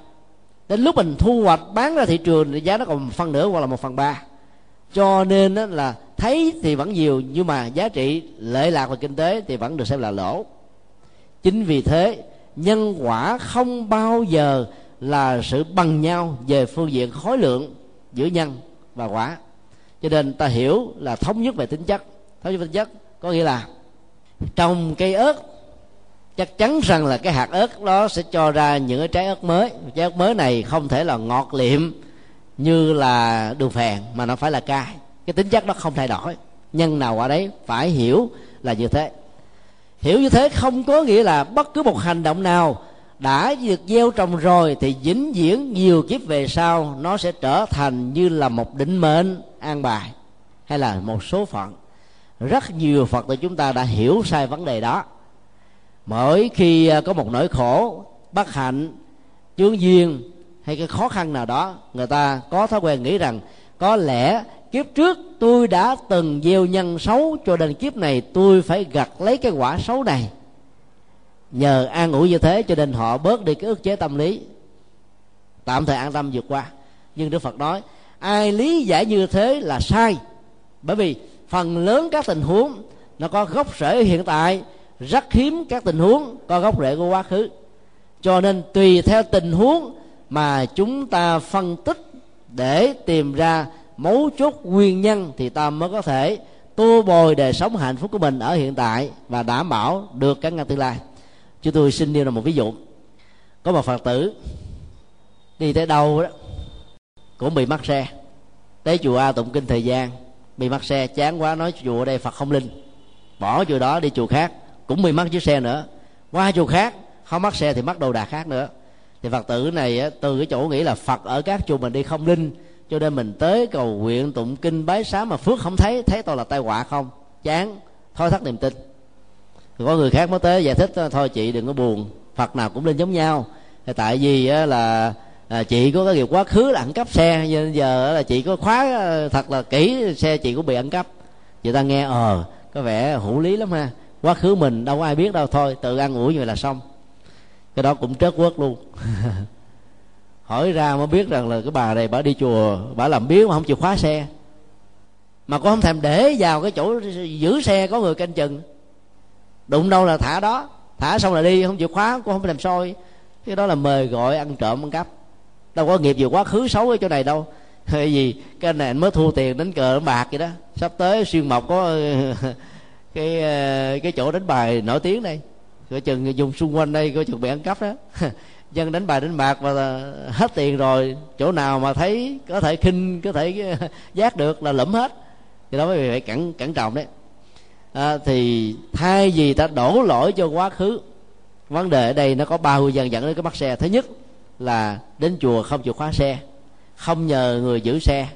đến lúc mình thu hoạch, bán ra thị trường thì giá nó còn phân nửa hoặc là một phần ba. Cho nên là thấy thì vẫn nhiều, nhưng mà giá trị lệ lạc về kinh tế thì vẫn được xem là lỗ. Chính vì thế, nhân quả không bao giờ là sự bằng nhau về phương diện khối lượng giữa nhân và quả. Cho nên ta hiểu là thống nhất về tính chất. Thống nhất về tính chất có nghĩa là, trồng cây ớt chắc chắn rằng là cái hạt ớt đó sẽ cho ra những cái trái ớt mới. Trái ớt mới này không thể là ngọt liệm như là đường phèn, mà nó phải là cay. Cái tính chất nó không thay đổi. Nhân nào ở đấy phải hiểu là như thế. Hiểu như thế không có nghĩa là bất cứ một hành động nào đã được gieo trồng rồi thì vĩnh viễn nhiều kiếp về sau nó sẽ trở thành như là một định mệnh an bài. Hay là một số phận. Rất nhiều phật tử chúng ta đã hiểu sai vấn đề đó mỗi khi à, có một nỗi khổ, bất hạnh, chướng duyên hay cái khó khăn nào đó, người ta có thói quen nghĩ rằng, có lẽ kiếp trước tôi đã từng gieo nhân xấu cho đến kiếp này tôi phải gặt lấy cái quả xấu này. Nhờ an ủi như thế cho nên họ bớt đi cái ức chế tâm lý. Tạm thời an tâm vượt qua. Nhưng đức phật nói, ai lý giải như thế là sai. Bởi vì phần lớn các tình huống nó có gốc rễ hiện tại rất hiếm các tình huống có gốc rễ của quá khứ. Cho nên tùy theo tình huống mà chúng ta phân tích để tìm ra mấu chốt nguyên nhân thì ta mới có thể tô bồi đời sống hạnh phúc của mình ở hiện tại và đảm bảo được các ngăn tương lai. Chúng tôi xin nêu là một ví dụ. Có một phật tử đi tới đâu đó cũng bị mắc xe. Tới chùa a tụng kinh thời gian, bị mắc xe, chán quá nói chùa ở đây phật không linh. Bỏ chùa đó đi chùa khác cũng bị mắc chiếc xe nữa. Qua chùa khác không mắc xe thì mắc đồ đạc khác nữa. Thì phật tử này từ cái chỗ nghĩ là phật ở các chùa mình đi không linh cho nên mình tới cầu nguyện tụng kinh bái sám mà phước không thấy thấy tôi là tai họa không. Chán. Thôi thắt niềm tin. Có người khác mới tới giải thích thôi chị đừng có buồn phật nào cũng lên giống nhau. Tại vì là à, chị có cái nghiệp quá khứ là ăn cắp xe nên giờ là chị có khóa à, thật là kỹ xe chị cũng bị ăn cắp người ta nghe ờ có vẻ hữu lý lắm ha quá khứ mình, đâu có ai biết đâu, thôi, tự ăn ủi như vậy là xong. Cái đó cũng trớt quất luôn. Hỏi ra mới biết rằng là cái bà này bà đi chùa, bà làm biếng mà không chịu khóa xe. Mà cũng không thèm để vào cái chỗ giữ xe có người canh chừng. Đụng đâu là thả đó. Thả xong là đi, không chịu khóa, cũng không làm soi. Cái đó là mời gọi ăn trộm, ăn cắp. Đâu có nghiệp gì quá khứ xấu ở chỗ này đâu. Hay gì, cái này anh mới thua tiền đánh cờ đánh bạc vậy đó. Sắp tới xuyên mộc có cái ờ, cái chỗ đánh bài nổi tiếng đây. Coi chừng dùng xung quanh đây coi chừng bị ăn cắp đó. Dân đánh bài đánh bạc và ờ, hết tiền rồi chỗ nào mà thấy có thể khinh có thể ờ, giác được là lẫm hết. Thì đó mới phải cẩn cẩn trọng đấy. À, thì thay vì ta đổ lỗi cho quá khứ vấn đề ở đây nó có ba nguyên nhân dẫn đến cái bắt xe. Thứ nhất là đến chùa không chịu khóa xe không nhờ người giữ xe.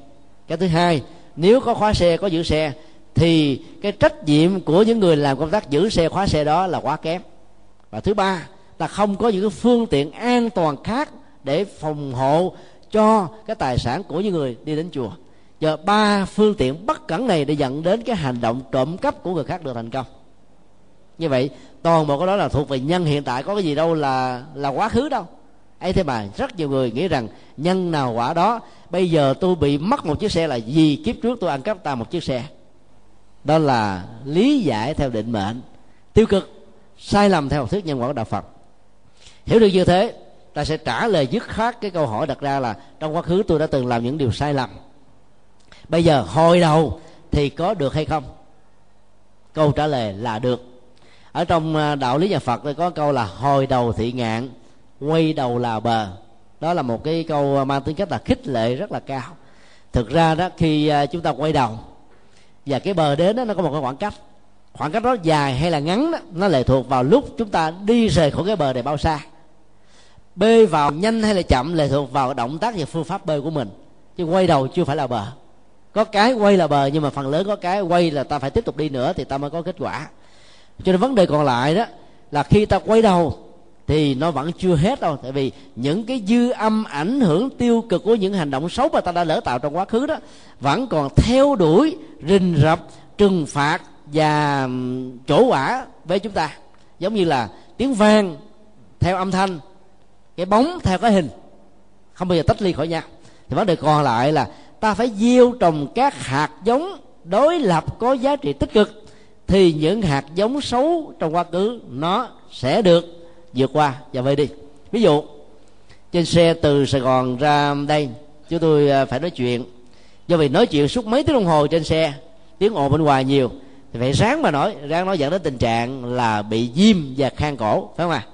Cái thứ hai nếu có khóa xe có giữ xe thì cái trách nhiệm của những người làm công tác giữ xe, khóa xe đó là quá kém. Và thứ ba ta không có những phương tiện an toàn khác để phòng hộ cho cái tài sản của những người đi đến chùa. Giờ ba phương tiện bất cẩn này để dẫn đến cái hành động trộm cắp của người khác được thành công. Như vậy, toàn bộ cái đó là thuộc về nhân hiện tại, có cái gì đâu là là quá khứ đâu. Ấy thế mà rất nhiều người nghĩ rằng nhân nào quả đó, bây giờ tôi bị mất một chiếc xe là vì kiếp trước tôi ăn cắp ta một chiếc xe đó là lý giải theo định mệnh, tiêu cực, sai lầm theo học thuyết nhân quả của đạo phật. Hiểu được như thế, ta sẽ trả lời dứt khoát cái câu hỏi đặt ra là, trong quá khứ tôi đã từng làm những điều sai lầm. Bây giờ hồi đầu thì có được hay không? Câu trả lời là được. Ở trong à, đạo lý nhà phật thì có câu là hồi đầu thị ngạn, quay đầu là bờ. Đó là một cái câu à, mang tính cách là khích lệ rất là cao. Thực ra đó, khi à, chúng ta quay đầu và cái bờ đến đó nó có một cái khoảng cách. Khoảng cách đó dài hay là ngắn đó, nó lệ thuộc vào lúc chúng ta đi rời khỏi cái bờ này bao xa. Bơi vào nhanh hay là chậm lệ thuộc vào động tác và phương pháp bơi của mình. Chứ quay đầu chưa phải là bờ. Có cái quay là bờ nhưng mà phần lớn có cái quay là ta phải tiếp tục đi nữa thì ta mới có kết quả. Cho nên vấn đề còn lại đó là khi ta quay đầu thì nó vẫn chưa hết đâu. Tại vì những cái dư âm ảnh hưởng tiêu cực của những hành động xấu mà ta đã lỡ tạo trong quá khứ đó, vẫn còn theo đuổi, rình rập, trừng phạt và chỗ quả với chúng ta. Giống như là tiếng vang theo âm thanh, cái bóng theo cái hình. Không bao giờ tách ly khỏi nhau. Thì vấn đề còn lại là ta phải gieo trồng các hạt giống đối lập có giá trị tích cực, thì những hạt giống xấu trong quá khứ nó sẽ được vượt qua và về đi. Ví dụ, trên xe từ sài gòn ra đây, chúng tôi à, phải nói chuyện. Do vì nói chuyện suốt mấy tiếng đồng hồ trên xe, tiếng ồn bên ngoài nhiều, thì phải ráng mà nói, ráng nói dẫn đến tình trạng là bị viêm và khang cổ, phải không ạ? À?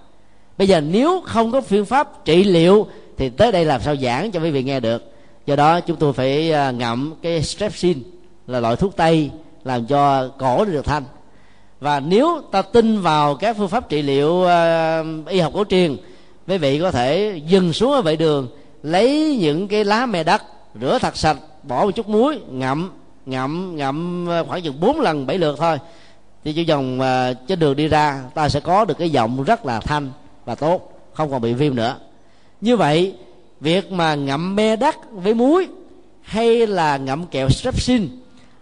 bây giờ nếu không có phương pháp trị liệu, thì tới đây làm sao giảng cho quý vị nghe được? Do đó chúng tôi phải à, ngậm cái strepsin là loại thuốc tây làm cho cổ được thanh và nếu ta tin vào các phương pháp trị liệu uh, y học cổ truyền quý vị có thể dừng xuống ở vệ đường lấy những cái lá mè đất rửa thật sạch bỏ một chút muối ngậm ngậm ngậm ờ, khoảng chừng bốn lần bảy lượt thôi. Thì chỉ dòng uh, trên đường đi ra ta sẽ có được cái giọng rất là thanh và tốt không còn bị viêm nữa. Như vậy việc mà ngậm me đất với muối hay là ngậm kẹo strepsin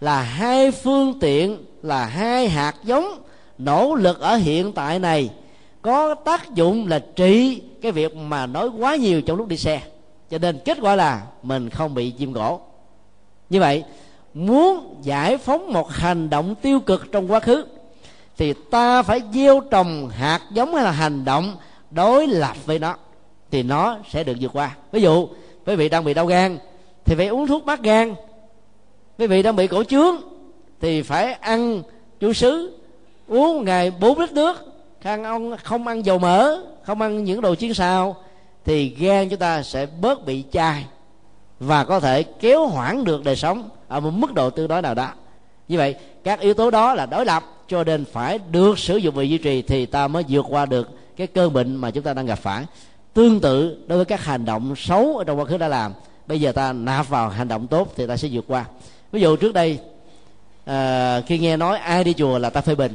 là hai phương tiện là hai hạt giống nỗ lực ở hiện tại này. Có tác dụng là trị cái việc mà nói quá nhiều trong lúc đi xe. Cho nên kết quả là mình không bị chim gỗ. Như vậy, muốn giải phóng một hành động tiêu cực trong quá khứ, thì ta phải gieo trồng hạt giống hay là hành động đối lập với nó, thì nó sẽ được vượt qua. Ví dụ, quý vị đang bị đau gan, thì phải uống thuốc mát gan. Quý vị đang bị cổ trướng thì phải ăn chu sứ uống ngày bốn lít nước. Khăn ăn không ăn dầu mỡ, không ăn những đồ chiên xào, thì gan chúng ta sẽ bớt bị chai và có thể kéo hoãn được đời sống ở một mức độ tương đối nào đó. Như vậy, các yếu tố đó là đối lập, cho nên phải được sử dụng và duy trì thì ta mới vượt qua được cái cơn bệnh mà chúng ta đang gặp phải. Tương tự đối với các hành động xấu ở trong quá khứ đã làm, bây giờ ta nạp vào hành động tốt thì ta sẽ vượt qua. Ví dụ trước đây à, khi nghe nói ai đi chùa là ta phê bình.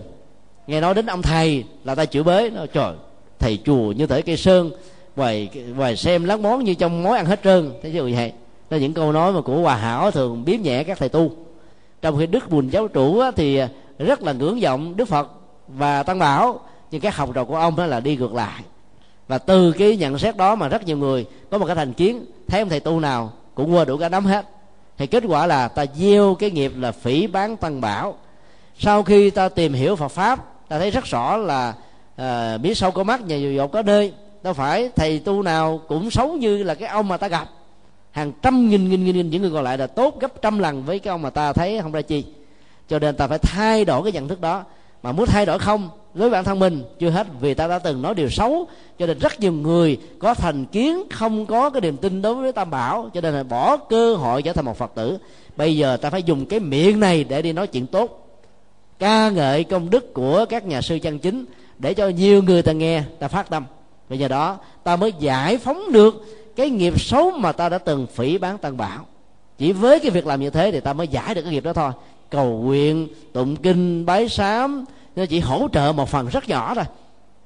Nghe nói đến ông thầy là ta chửi bới. Nó trời thầy chùa như thể cây sơn ngoài ngoài xem lát món như trong mối ăn hết trơn. Thế chứ vậy là những câu nói mà của hòa hảo thường biếm nhẹ các thầy tu. Trong khi đức bùn giáo chủ thì rất là ngưỡng vọng đức phật và tăng bảo. Nhưng các học trò của ông đó là đi ngược lại. Và từ cái nhận xét đó mà rất nhiều người có một cái thành kiến thấy ông thầy tu nào cũng qua đủ cả đám hết thì kết quả là ta gieo cái nghiệp là phỉ bán tăng bảo. Sau khi ta tìm hiểu Phật pháp ta thấy rất rõ là à, biết sâu có mắt nhà dù dột có nơi đâu phải thầy tu nào cũng xấu như là cái ông mà ta gặp. Hàng trăm nghìn nghìn nghìn, nghìn những người còn lại là tốt gấp trăm lần với cái ông mà ta thấy không ra chi. Cho nên ta phải thay đổi cái nhận thức đó. Mà muốn thay đổi không với bản thân mình, chưa hết, vì ta đã từng nói điều xấu. Cho nên rất nhiều người có thành kiến, không có cái niềm tin đối với tam bảo, cho nên là bỏ cơ hội trở thành một phật tử. Bây giờ ta phải dùng cái miệng này để đi nói chuyện tốt, ca ngợi công đức của các nhà sư chân chính, để cho nhiều người ta nghe, ta phát tâm. Bây giờ đó, ta mới giải phóng được cái nghiệp xấu mà ta đã từng phỉ bán tăng bảo. Chỉ với cái việc làm như thế thì ta mới giải được cái nghiệp đó thôi. Cầu nguyện, tụng kinh, bái sám nó chỉ hỗ trợ một phần rất nhỏ thôi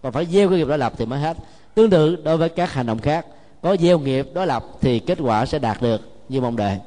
còn phải gieo cái nghiệp đối lập thì mới hết. Tương tự đối với các hành động khác, có gieo nghiệp đối lập thì kết quả sẽ đạt được như mong đợi.